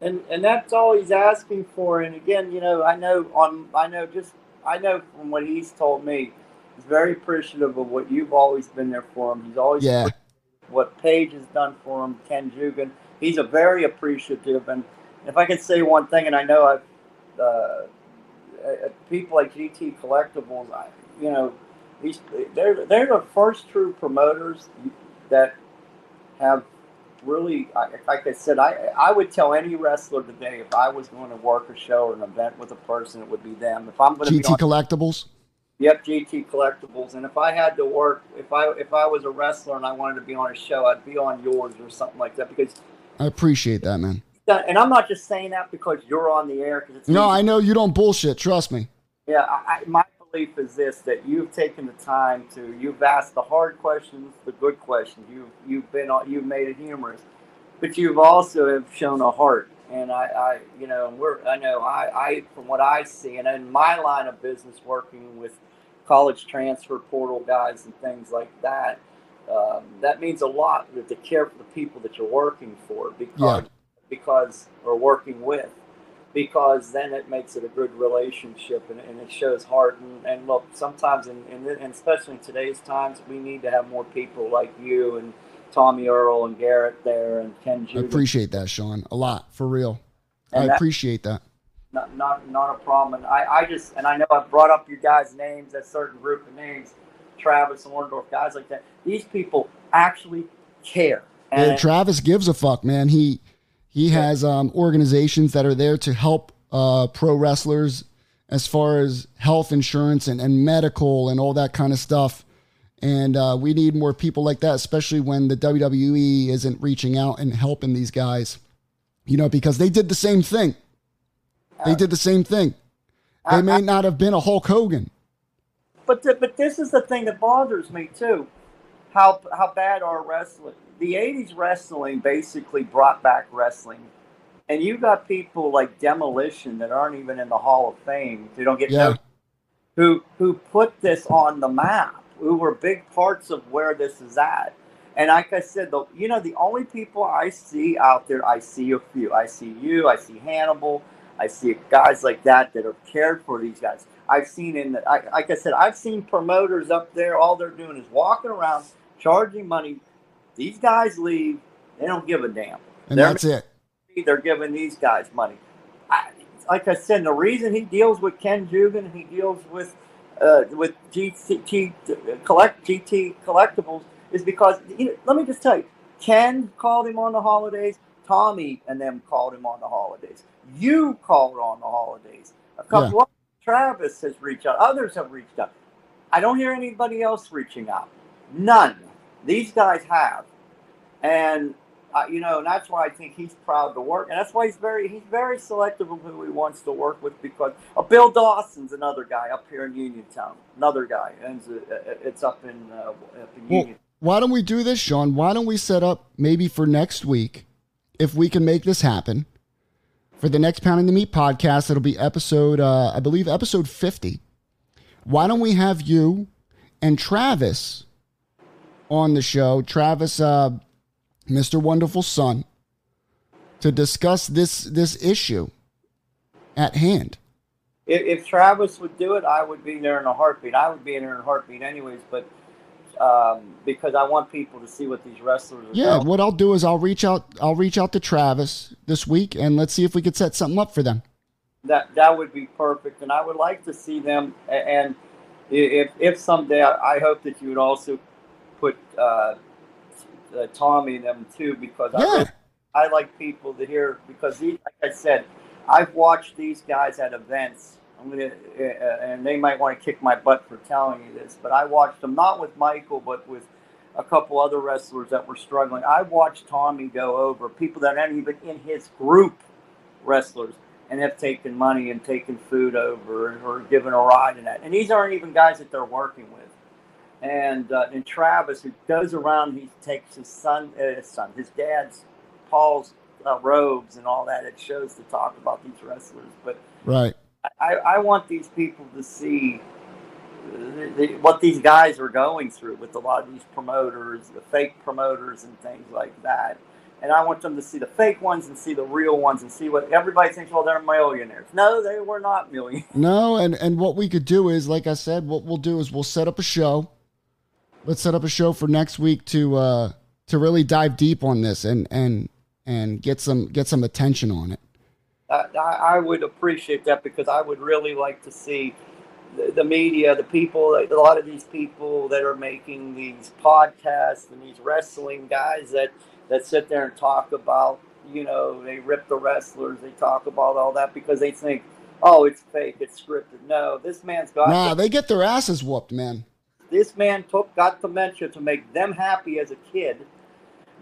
and and that's all he's asking for. And again, you know, I know on I know just I know from what he's told me, he's very appreciative of what you've always been there for him. He's always Yeah. what Paige has done for him, Ken Jugan. He's a very appreciative, and if I can say one thing, and I know I've uh, uh, people like GT Collectibles, I, you know, these they're they're the first true promoters that have really, like I said, I I would tell any wrestler today if I was going to work a show or an event with a person, it would be them. If I'm going to GT on, Collectibles. Yep, GT Collectibles. And if I had to work, if I if I was a wrestler and I wanted to be on a show, I'd be on yours or something like that because. I appreciate that, man. And I'm not just saying that because you're on the air. Cause no, easy. I know you don't bullshit. Trust me. Yeah, I, my belief is this: that you've taken the time to, you've asked the hard questions, the good questions. You've you've been, you've made it humorous, but you've also have shown a heart. And I, I you know, we're, I know, I, I, from what I see, and in my line of business, working with college transfer portal guys and things like that, um, that means a lot to care for the people that you're working for because, yeah. because or working with because then it makes it a good relationship and, and it shows heart. And, and look, sometimes, in, in, and especially in today's times, we need to have more people like you and Tommy Earl and Garrett there and Ken. I appreciate that, Sean, a lot for real. And I that, appreciate that. Not, not, not a problem. And I, I just, and I know I brought up you guys' names, that certain group of names, Travis and Orndorff, guys like that. These people actually care. And yeah, Travis gives a fuck, man. He he has um, organizations that are there to help uh, pro wrestlers as far as health insurance and, and medical and all that kind of stuff. And uh, we need more people like that, especially when the WWE isn't reaching out and helping these guys, you know, because they did the same thing. They did the same thing. They may not have been a Hulk Hogan. But, the, but this is the thing that bothers me too. How, how bad our wrestling the 80s wrestling basically brought back wrestling. And you got people like Demolition that aren't even in the Hall of Fame. They don't get yeah. who who put this on the map, who were big parts of where this is at. And like I said, the you know the only people I see out there, I see a few. I see you, I see Hannibal, I see guys like that that have cared for these guys. I've seen in the, I, like I said, I've seen promoters up there. All they're doing is walking around, charging money, these guys leave, they don't give a damn. And they're, that's it. They're giving these guys money. I, like I said, the reason he deals with Ken Jugan and he deals with uh, with GT collect GT collectibles is because you know, let me just tell you, Ken called him on the holidays. Tommy and them called him on the holidays. You called on the holidays. A couple yeah. of Travis has reached out. Others have reached out. I don't hear anybody else reaching out. None. These guys have, and uh, you know, and that's why I think he's proud to work, and that's why he's very he's very selective of who he wants to work with because uh, Bill Dawson's another guy up here in Uniontown, another guy, and it's up in, uh, up in well, Union. Why don't we do this, Sean? Why don't we set up maybe for next week, if we can make this happen, for the next Pounding the Meat podcast? It'll be episode, uh, I believe, episode fifty. Why don't we have you and Travis? on the show, Travis, uh, Mr. Wonderful Son, to discuss this this issue at hand. If, if, Travis would do it, I would be there in a heartbeat. I would be in there in a heartbeat, anyways. But um, because I want people to see what these wrestlers. yeah, doing. what I'll do is I'll reach out. I'll reach out to Travis this week, and let's see if we could set something up for them. That that would be perfect, and I would like to see them. And if if someday, I hope that you would also put uh, uh, Tommy in them too because yeah. I, really, I like people to hear because like I said, I've watched these guys at events. I'm gonna, uh, uh, and they might want to kick my butt for telling you this, but I watched them not with Michael, but with a couple other wrestlers that were struggling. I watched Tommy go over people that aren't even in his group, wrestlers, and have taken money and taken food over or given a ride in that. And these aren't even guys that they're working with and uh, and Travis, who goes around, he takes his son, uh, his son, his dad's Paul's uh, robes and all that. It shows to talk about these wrestlers, but right. I, I want these people to see the, the, what these guys are going through with a lot of these promoters, the fake promoters, and things like that. And I want them to see the fake ones and see the real ones and see what everybody thinks. Well, they're millionaires. No, they were not millionaires. No, and and what we could do is, like I said, what we'll do is we'll set up a show let's set up a show for next week to uh to really dive deep on this and and and get some get some attention on it I, I would appreciate that because I would really like to see the, the media, the people, a lot of these people that are making these podcasts and these wrestling guys that that sit there and talk about, you know, they rip the wrestlers, they talk about all that because they think, oh, it's fake, it's scripted. No, this man's got. Nah, they get their asses whooped, man. This man took got dementia to make them happy as a kid.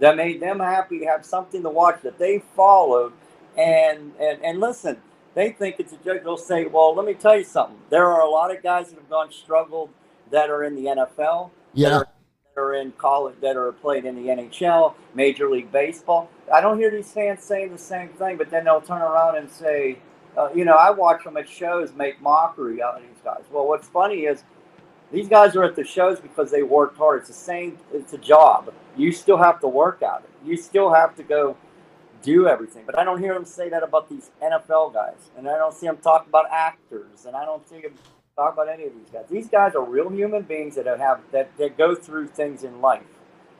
That made them happy, to have something to watch that they followed, and and and listen, they think it's a joke. They'll say, "Well, let me tell you something. There are a lot of guys that have gone struggled that are in the NFL. Yeah. That are, that are in college, that are played in the NHL, Major League Baseball. I don't hear these fans saying the same thing, but then they'll turn around and say, uh, you know, I watch them at shows make mockery out of these guys. Well, what's funny is these guys are at the shows because they worked hard. It's the same. It's a job. You still have to work at it. You still have to go do everything. But I don't hear them say that about these NFL guys, and I don't see them talk about actors, and I don't see them talk about any of these guys. These guys are real human beings that have that, that go through things in life.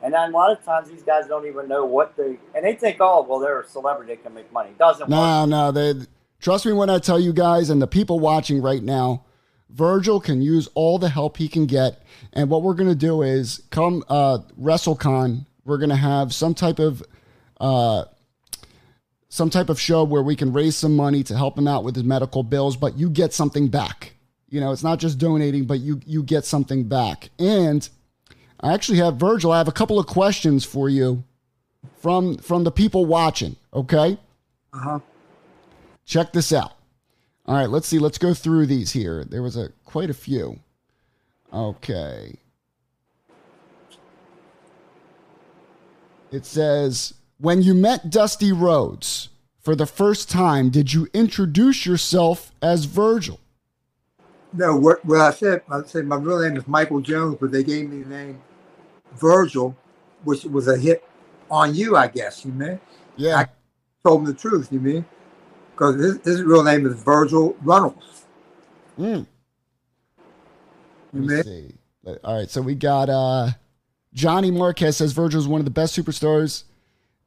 And then a lot of times these guys don't even know what they and they think, oh, well, they're a celebrity, they can make money. Doesn't No, work. no, they trust me when I tell you guys and the people watching right now, Virgil can use all the help he can get. And what we're gonna do is come uh WrestleCon, we're gonna have some type of uh some type of show where we can raise some money to help him out with his medical bills, but you get something back. You know, it's not just donating, but you you get something back. And I actually have Virgil. I have a couple of questions for you from from the people watching. Okay, Uh huh. check this out. All right, let's see. Let's go through these here. There was a quite a few. Okay. It says, when you met Dusty Rhodes for the first time, did you introduce yourself as Virgil? No, what, what I said, I said my real name is Michael Jones, but they gave me the name Virgil, which was a hit on you, I guess. You mean? Yeah. I told him the truth. You mean? Because his, his real name is Virgil Runnels. Mm. You Let me see. All right, so we got uh, Johnny Marquez says Virgil is one of the best superstars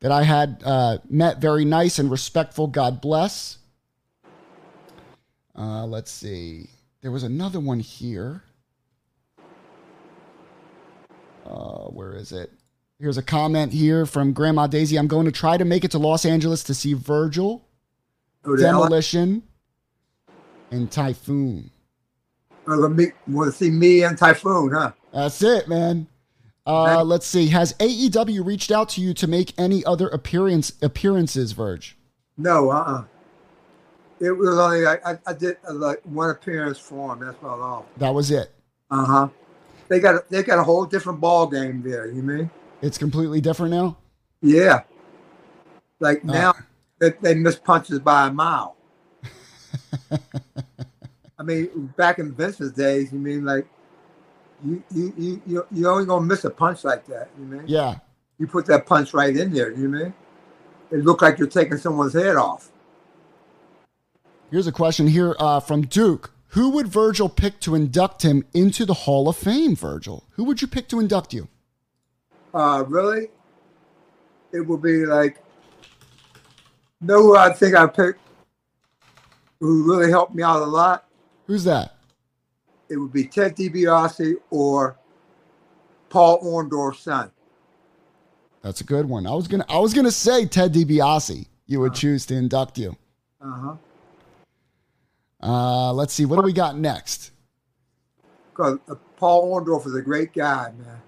that I had uh, met. Very nice and respectful. God bless. Uh, let's see. There was another one here. Uh, where is it? Here's a comment here from Grandma Daisy. I'm going to try to make it to Los Angeles to see Virgil, Demolition, and Typhoon. Uh, let me want to see me and Typhoon, huh? That's it, man. Uh, let's see. Has AEW reached out to you to make any other appearance appearances, Verge? No, uh, uh It was only I, I, I did uh, like one appearance for him. That's about all. That was it. Uh huh. They got a, they got a whole different ball game there. You mean? It's completely different now. Yeah. Like Uh. now, they, they miss punches by a mile. I mean, back in Vince's days, you mean like you you you you you only gonna miss a punch like that. You mean? Yeah. You put that punch right in there. You mean? It looked like you're taking someone's head off. Here's a question here uh, from Duke. Who would Virgil pick to induct him into the Hall of Fame, Virgil? Who would you pick to induct you? Uh, really? It would be like, know who I think I picked who really helped me out a lot? Who's that? It would be Ted DiBiase or Paul Orndorff's son. That's a good one. I was gonna I was gonna say Ted DiBiase. You would choose to induct you. Uh-huh. Uh, let's see. What do we got next? Because uh, Paul Orndorff is a great guy, man.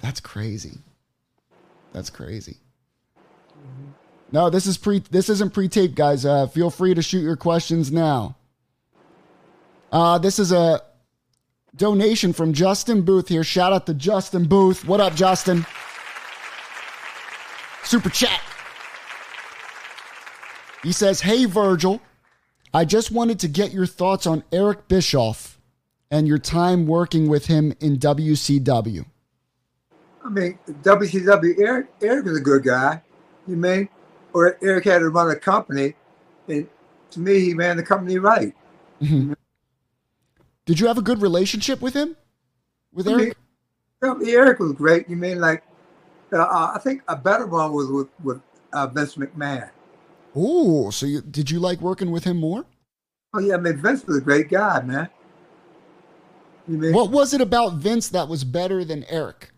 That's crazy. That's crazy. No, this is pre. This isn't pre-taped, guys. Uh, feel free to shoot your questions now. Uh, this is a donation from Justin Booth here. Shout out to Justin Booth. What up, Justin? Super chat. He says, "Hey Virgil, I just wanted to get your thoughts on Eric Bischoff and your time working with him in WCW." I mean, WCW, Eric, Eric is a good guy. You mean? Eric had to run a company, and to me, he ran the company right. Did you have a good relationship with him? With I mean, Eric? Eric was great. You mean like, uh, uh, I think a better one was with, with uh, Vince McMahon. Oh, so you, did you like working with him more? Oh yeah, I mean Vince was a great guy, man. You mean? What was it about Vince that was better than Eric?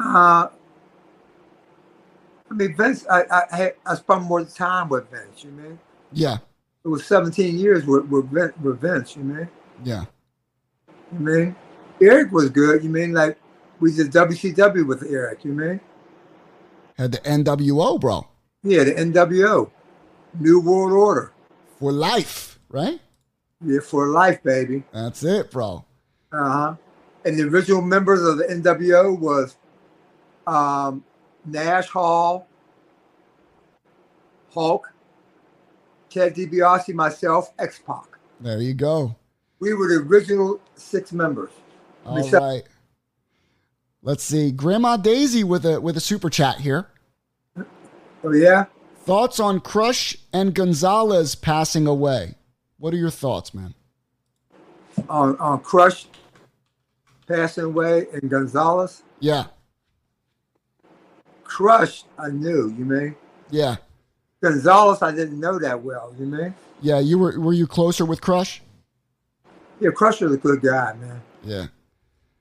Uh, I mean Vince. I I had, I spent more time with Vince. You mean? Yeah, It was 17 years with with, Vin, with Vince. You mean? yeah. You mean? Eric was good. You mean like we did WCW with Eric? You mean? Had the NWO, bro, Yeah, the NWO, New World Order. for life, right? Yeah, for life, baby. That's it, bro. Uh huh. And the original members of the NWO was um, Nash Hall, Hulk, Ted DiBiase, myself, X Pac. There you go. We were the original six members. All right. Let's see. Grandma Daisy with a with a super chat here. Oh yeah. Thoughts on Crush and Gonzalez passing away? What are your thoughts, man? On on Crush, passing away, and Gonzalez. Yeah, Crush, I knew. You mean yeah, Gonzalez? I didn't know that well. You mean? yeah. You were were you closer with Crush? Yeah, Crush was a good guy, man. Yeah.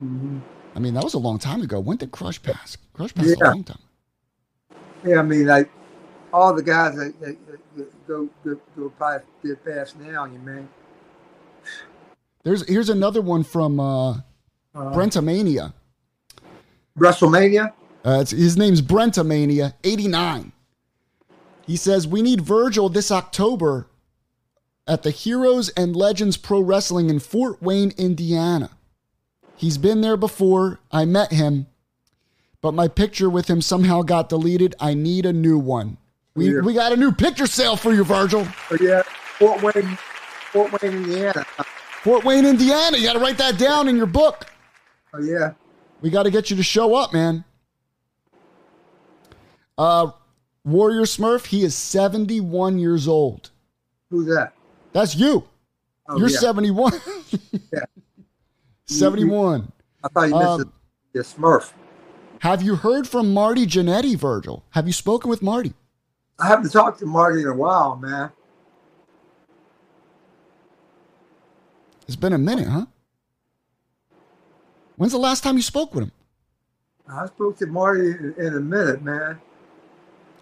Mm-hmm. I mean, that was a long time ago. When did Crush pass? Crush passed Yeah. a long time. Yeah, I mean, like all the guys that, that, that go, go go probably get past now. You mean? There's here's another one from uh, Uh, Brentamania. WrestleMania. Uh, it's, his name's Brentamania, 89. He says, We need Virgil this October at the Heroes and Legends Pro Wrestling in Fort Wayne, Indiana. He's been there before. I met him, but my picture with him somehow got deleted. I need a new one. We, Yeah. we got a new picture sale for you, Virgil. Oh yeah, Fort Wayne, Fort Wayne, Indiana. Fort Wayne, Indiana. You got to write that down in your book. Oh yeah. We got to get you to show up, man. Uh, Warrior Smurf, he is 71 years old. Who's that? That's you. Oh, You're yeah. 71. Yeah. 71. I thought you Um, the, the Smurf. Have you heard from Marty Jannetty, Virgil? Have you spoken with Marty? I haven't talked to Marty in a while, man. It's been a minute, huh? When's the last time you spoke with him? I spoke to Marty in, in a minute, man.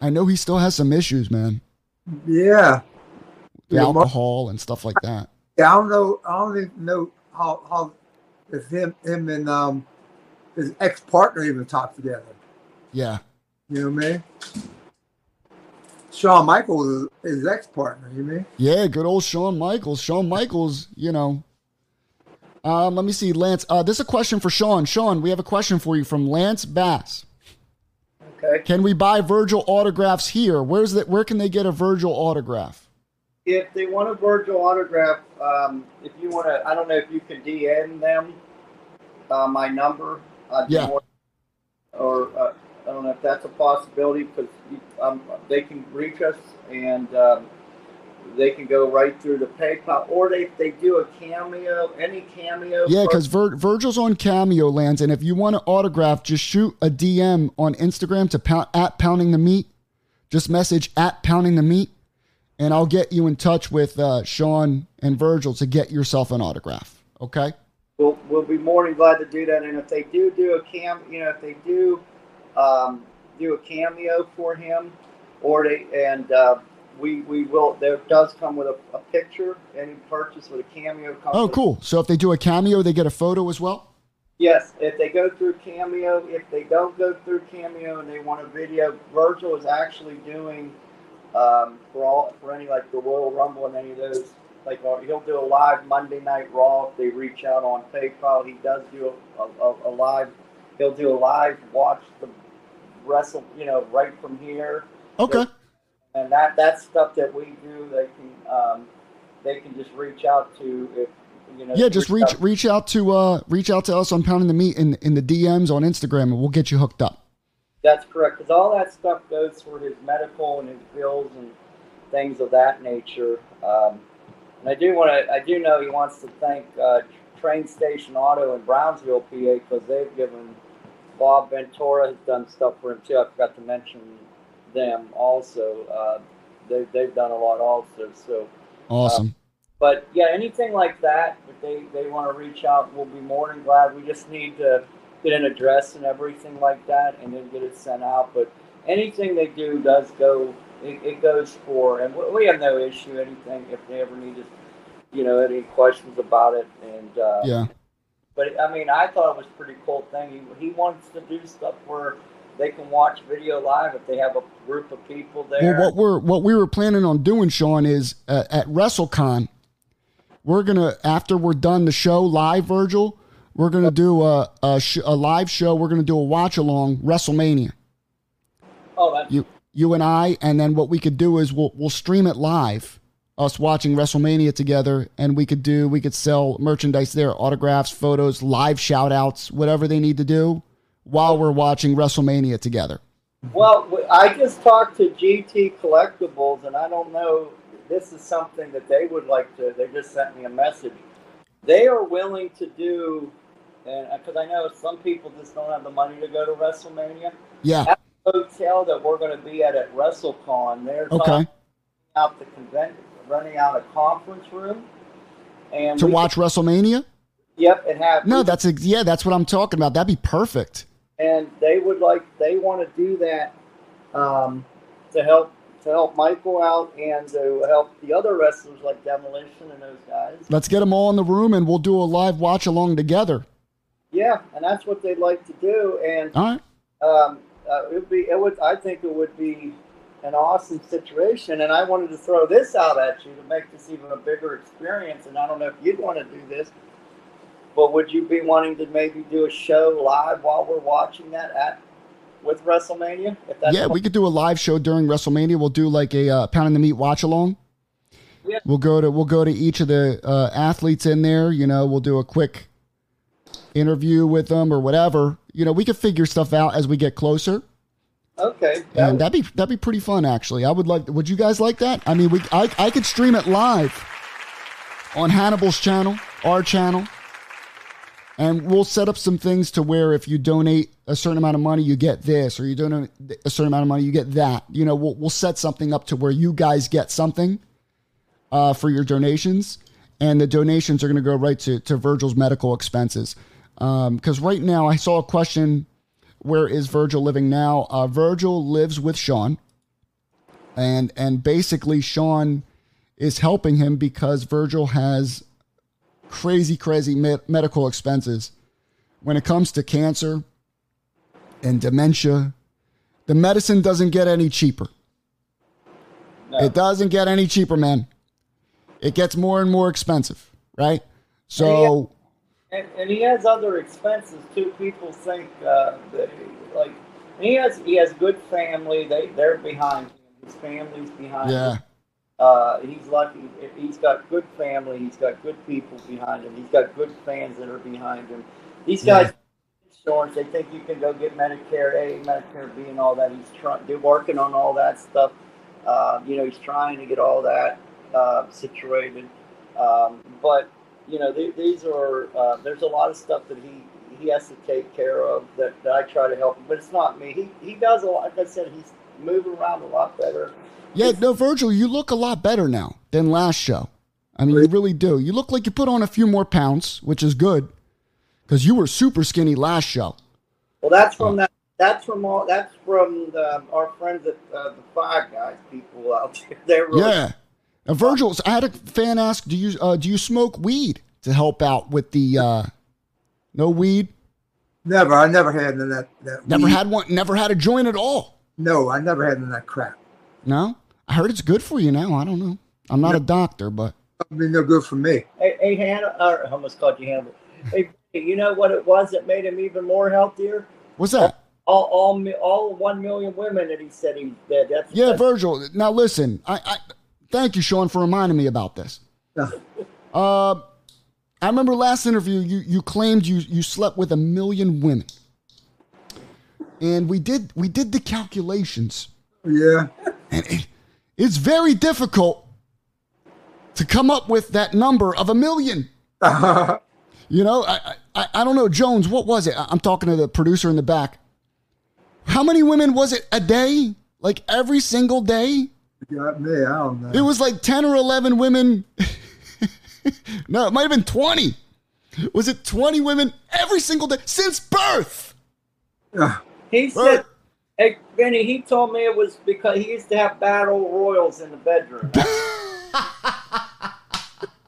I know he still has some issues, man. Yeah. The Yeah, alcohol and stuff like that. Yeah, I don't know. I don't even know how how if him him and um his ex partner even talked together. Yeah. You know what I mean? Shawn Michaels is his ex partner. You mean? Yeah, good old Shawn Michaels. Shawn Michaels, you know. Um, let me see, Lance. Uh, this is a question for Sean. Sean, we have a question for you from Lance Bass. Okay. Can we buy Virgil autographs here? Where's that? Where can they get a Virgil autograph? If they want a Virgil autograph, um, if you want to, I don't know if you can DM them uh, my number. I'd Yeah. more- Or uh, I don't know if that's a possibility because um, they can reach us and um, they can go right through the PayPal, or they they do a cameo, any cameo. Yeah, because Vir- Virgil's on Cameo Lands, and if you want an autograph, just shoot a DM on Instagram to pound, at Pounding the Meat. Just message at Pounding the Meat, and I'll get you in touch with uh, Sean and Virgil to get yourself an autograph. Okay? we'll, we'll be more than glad to do that. And if they do do a cam, you know, if they do um, do a cameo for him, or they and uh, we we will. There does come with a, a picture. Any purchase with a cameo. Comes Oh, cool. So if they do a cameo, they get a photo as well. Yes, if they go through Cameo, if they don't go through Cameo and they want a video, Virgil is actually doing um, for all for any like the Royal Rumble and any of those. Like uh, he'll do a live Monday Night Raw if they reach out on PayPal. He does do a, a, a live. He'll do a live watch the wrestle. You know, right from here Okay. And that that's stuff that we do. They can um, they can just reach out to if you know. Yeah, just reach out- reach out to uh reach out to us on Pounding the Meat in in the DMs on Instagram, and we'll get you hooked up. That's correct, because all that stuff goes for his medical and his bills and things of that nature. Um, and I do want to, I do know he wants to thank uh, Train Station Auto in Brownsville, PA, because they've given Bob Ventura has done stuff for him too. I forgot to mention them also. Uh, they, they've done a lot also. So, Awesome. but yeah, anything like that, if they, they want to reach out, we'll be more than glad. We just need to get an address and everything like that and then get it sent out. But anything they do does go, it, it goes for, and we- have no issue, anything, if they ever need us, you know, any questions about it. And, uh, yeah. but I mean, I thought it was pretty cool thing. He, he wants to do stuff where they can watch video live if they have a group of people there. Well, what we're what we were planning on doing, Sean, is uh, at WrestleCon, we're gonna after we're done the show live, Virgil, we're gonna do a a, sh- a live show. We're gonna do a watch along WrestleMania. oh, that's You you and I, and then what we could do is we'll we'll stream it live, us watching WrestleMania together, and we could do we could sell merchandise there, autographs, photos, live shout outs, whatever they need to do while we're watching WrestleMania together. Well, I just talked to GT Collectibles, and I don't know. This is something that they would like to. They just sent me a message. They are willing to do, and uh, because I know some people just don't have the money to go to WrestleMania. Yeah. Hotel that we're going to be at at WrestleCon, they're Okay. out the convention, running out a conference room, and To watch WrestleMania? Yep, and have No, that's ex- yeah, that's what I'm talking about. That'd be perfect. And they would like they want to do that um, to help to help Michael out and to help the other wrestlers like Demolition and those guys. Let's get them all in the room and we'll do a live watch along together. Yeah, and that's what they'd like to do. And All right. um, uh, it would be it would I think it would be an awesome situation. And I wanted to throw this out at you to make this even a bigger experience. And I don't know if you'd want to do this. But would you be wanting to maybe do a show live while we're watching that at with WrestleMania? Yeah, we could do a live show during WrestleMania. We'll do like a uh, pounding the meat watch along. Yeah. We'll go to we'll go to each of the uh, athletes in there. You know, we'll do a quick interview with them or whatever. You know, we could figure stuff out as we get closer, Okay. that and that'd be that'd be pretty fun. Actually, I would like. Would you guys like that? I mean, we I I could stream it live on Hannibal's channel, our channel, and we'll set up some things to where if you donate a certain amount of money, you get this, or you donate a certain amount of money, you get that. You know, we'll we'll set something up to where you guys get something uh, for your donations, and the donations are going to go right to to Virgil's medical expenses. Because right now, I saw a question: Where is Virgil living now? Uh, Virgil lives with Sean, and and basically Sean is helping him because Virgil has crazy, crazy med- medical expenses when it comes to cancer and dementia. The medicine doesn't get any cheaper. no. It doesn't get any cheaper, man. It gets more and more expensive, right? So, and, and he has other expenses too. People think uh, that like he has he has good family. They they're behind him. His family's behind yeah, him. Uh, he's lucky. He's got good family. He's got good people behind him. He's got good fans that are behind him. These Yeah. guys, insurance, they think you can go get Medicare A, Medicare B, and all that. He's trying. They're working on all that stuff. Uh, you know, he's trying to get all that uh, situated. Um, but you know, th- these are uh, there's a lot of stuff that he he has to take care of that, that I try to help him. But it's not me. He he does a lot. Like I said, he's moving around a lot better. yeah. No, Virgil, you look a lot better now than last show. I mean, you really do. You look like you put on a few more pounds, which is good because you were super skinny last show. Well, that's from that. That's from all. That's from the, our friends at uh, the Five Guys people out there. They're really, Yeah. Now, Virgil, I had a fan ask, do you uh, do you smoke weed to help out with the uh, no weed? Never. I never had that. that Never weed. had one. Never had a joint at all. No, I never had none of that crap. No, I heard it's good for you now. I don't know. I'm not a doctor, but It'd be no good for me. Hey, hey Hannah, or I almost called you Hannibal. Hey, you know what it was that made him even more healthier? what's that? All, all, mi- all one million women that he said he dead. That's Yeah, that's, Virgil. Now listen, I, I thank you, Sean, for reminding me about this. Uh, I remember last interview you you claimed you you slept with a million women, and we did we did the calculations, yeah. and it, it's very difficult to come up with that number of a million. You know, I, I I don't know, Jones. What was it? I'm talking to the producer in the back. How many women was it a day? Like every single day? got me. I don't know. It was like 10 or 11 women. no, it might have been 20. Was it 20 women every single day since birth? Yeah. He said, Right. "Hey, Benny." He told me it was because he used to have battle royals in the bedroom.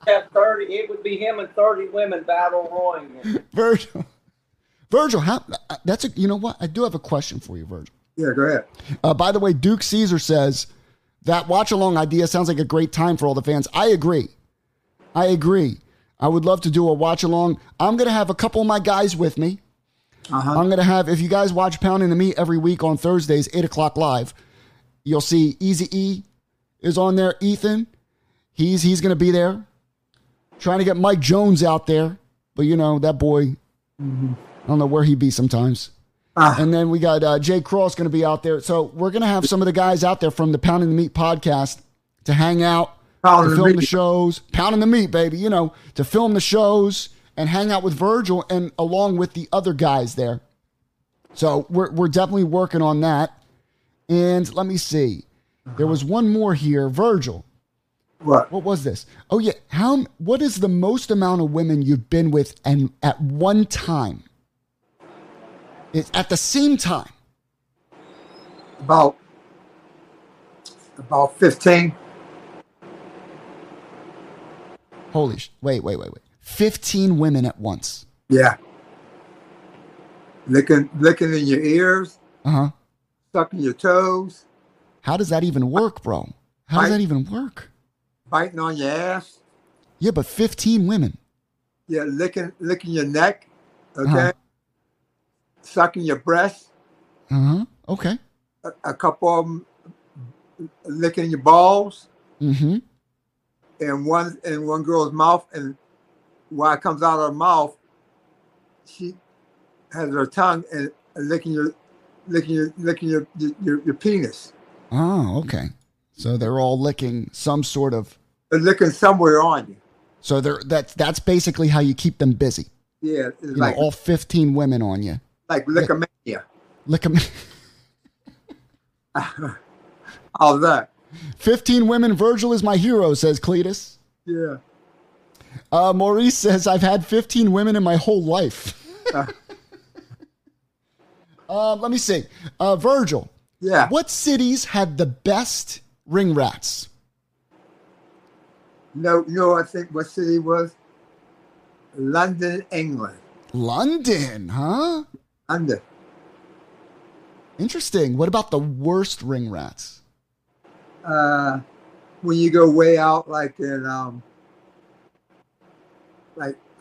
Have thirty. It would be him and thirty women battle roying. Virgil. Virgil, how, that's a, you know what? I do have a question for you, Virgil. Yeah, go ahead. Uh, by the way, Duke Caesar says that watch along idea sounds like a great time for all the fans. I agree. I agree. I would love to do a watch along. I'm going to have a couple of my guys with me. Uh-huh. I'm going to have, if you guys watch Pounding the Meat every week on Thursdays, 8 o'clock live, you'll see Easy E is on there. Ethan, he's, he's going to be there. Trying to get Mike Jones out there. But, you know, that boy, I don't know where he be sometimes. Ah. And then we got uh, Jay Cross going to be out there. So we're going to have some of the guys out there from the Pounding the Meat podcast to hang out, to film the Meat. shows, Pounding the Meat, baby, you know, to film the shows and hang out with Virgil and along with the other guys there. So we're, we're definitely working on that. And let me see. There was one more here. Virgil, What? what was this? Oh yeah, how what is the most amount of women you've been with and at one time? It's at the same time. About about fifteen. Holy sh- wait, wait, wait, wait. 15 women at once. Yeah. Licking licking in your ears, Uh-huh. sucking your toes, How does that even work, bro? How does that even work? biting on your ass. Yeah, but 15 women. Yeah, licking licking your neck. Okay. Uh-huh. Sucking your breast. Uh-huh. Okay. A, a couple of them licking your balls. Mm-hmm. and one in one girl's mouth, and while it comes out of her mouth, she has her tongue and licking your licking your licking your your, your penis, Oh, okay. So they're all licking some sort of They're licking somewhere on you. so they're that's that's basically how you keep them busy. Yeah, it's You like know, all 15 women on you. like lickomania. Lick them. All that. 15 women. Virgil is my hero, says Cletus. Yeah. Uh, Maurice says, I've had 15 women in my whole life. uh, let me see. Uh, Virgil, Yeah. what cities had the best ring rats? No, you know, I think what city was London, England. London, huh? Under. Interesting. What about the worst ring rats? Uh, when you go way out, like in um,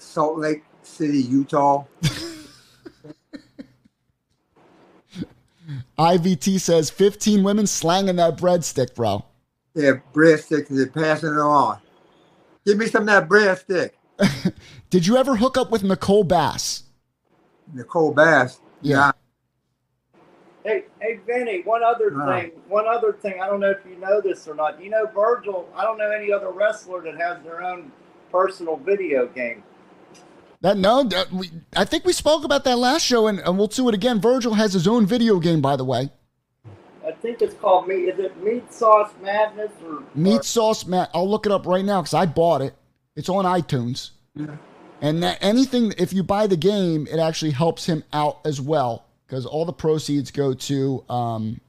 Salt Lake City, Utah. IVT says 15 women slanging that breadstick, bro. Yeah, breadsticks and they're passing it on. Give me some of that breadstick. Did you ever hook up with Nicole Bass? Nicole Bass. Yeah. Hey, hey, Vinny. One other Ah. thing. One other thing. I don't know if you know this or not. You know, Virgil. I don't know any other wrestler that has their own personal video game. That no, that we, I think we spoke about that last show, and, and we'll do it again. Virgil has his own video game, by the way. I think it's called meat. Is it Meat Sauce Madness or Meat Sauce Matt. I'll look it up right now because I bought it. It's on iTunes. Yeah. And that anything, if you buy the game, it actually helps him out as well because all the proceeds go to um,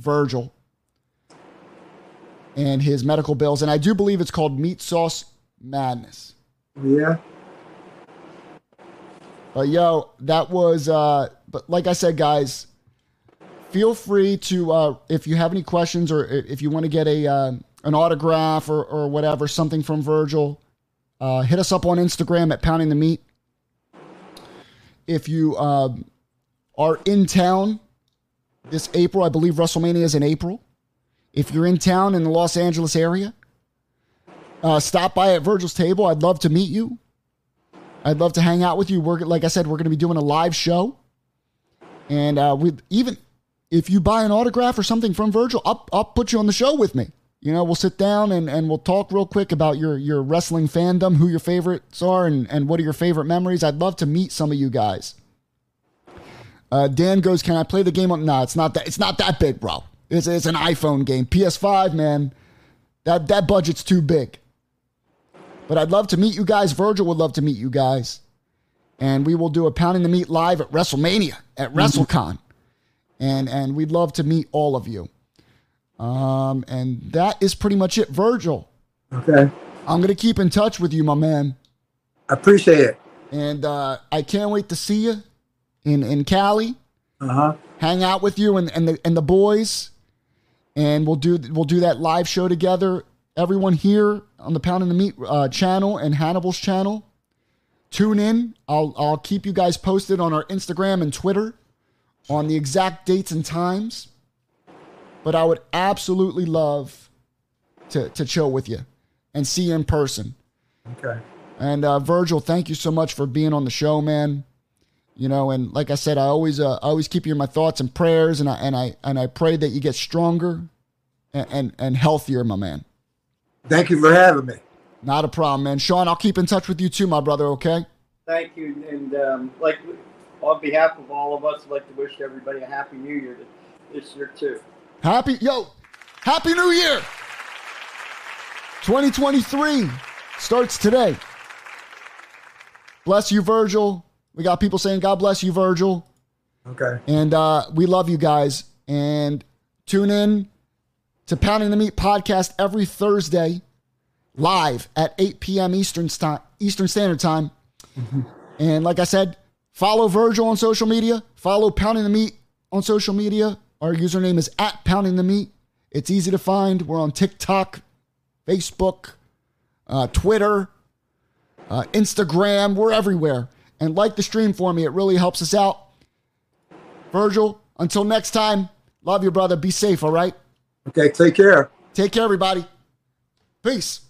Virgil and his medical bills. And I do believe it's called Meat Sauce Madness. Yeah. But yo, that was. Uh, but like I said, guys, feel free to uh, if you have any questions or if you want to get a uh, an autograph or or whatever, something from Virgil, uh, hit us up on Instagram at Pounding the Meat. If you um, are in town this April, I believe WrestleMania is in April. If you're in town in the Los Angeles area, uh, stop by at Virgil's table. I'd love to meet you. I'd love to hang out with you. We're like I said, we're going to be doing a live show, and uh, we even if you buy an autograph or something from Virgil, I'll, I'll put you on the show with me. You know, we'll sit down and, and we'll talk real quick about your your wrestling fandom, who your favorites are, and and what are your favorite memories. I'd love to meet some of you guys. Uh, Dan goes, "Can I play the game on?" No, it's not that. It's not that big, bro. It's, it's an iPhone game. PS5, man, that, that budget's too big. But I'd love to meet you guys. Virgil would love to meet you guys. And we will do a Pounding the Meat live at WrestleMania, at WrestleCon. And, and we'd love to meet all of you. Um, and that is pretty much it. Virgil, Okay. I'm going to keep in touch with you, my man. I appreciate it. And uh, I can't wait to see you in, in Cali, Uh huh. hang out with you and, and, the, and the boys. And we'll do, we'll do that live show together. Everyone here on the Pounding the Meat uh, channel and Hannibal's channel, tune in. I'll, I'll keep you guys posted on our Instagram and Twitter on the exact dates and times. But I would absolutely love to, to chill with you and see you in person. Okay. And uh, Virgil, thank you so much for being on the show, man. You know, and like I said, I always, uh, I always keep you in my thoughts and prayers, and I and I and I pray that you get stronger and and, and healthier, my man. Thank you for having me. Not a problem, man. Sean, I'll keep in touch with you too, my brother. Okay. Thank you, and um, like on behalf of all of us, I'd like to wish everybody a happy New Year this year too. Happy yo, happy New Year. 2023 starts today. Bless you, Virgil. We got people saying, God bless you, Virgil. Okay. And uh, we love you guys. And tune in to Pounding the Meat podcast every Thursday live at 8 p.m. Eastern, sti- Eastern Standard Time. And like I said, follow Virgil on social media, follow Pounding the Meat on social media. Our username is at Pounding the Meat. It's easy to find. We're on TikTok, Facebook, uh, Twitter, uh, Instagram. We're everywhere. And like the stream for me, it really helps us out. Virgil, until next time, love you, brother. Be safe, all right? Okay. Take care. Take care, everybody. Peace.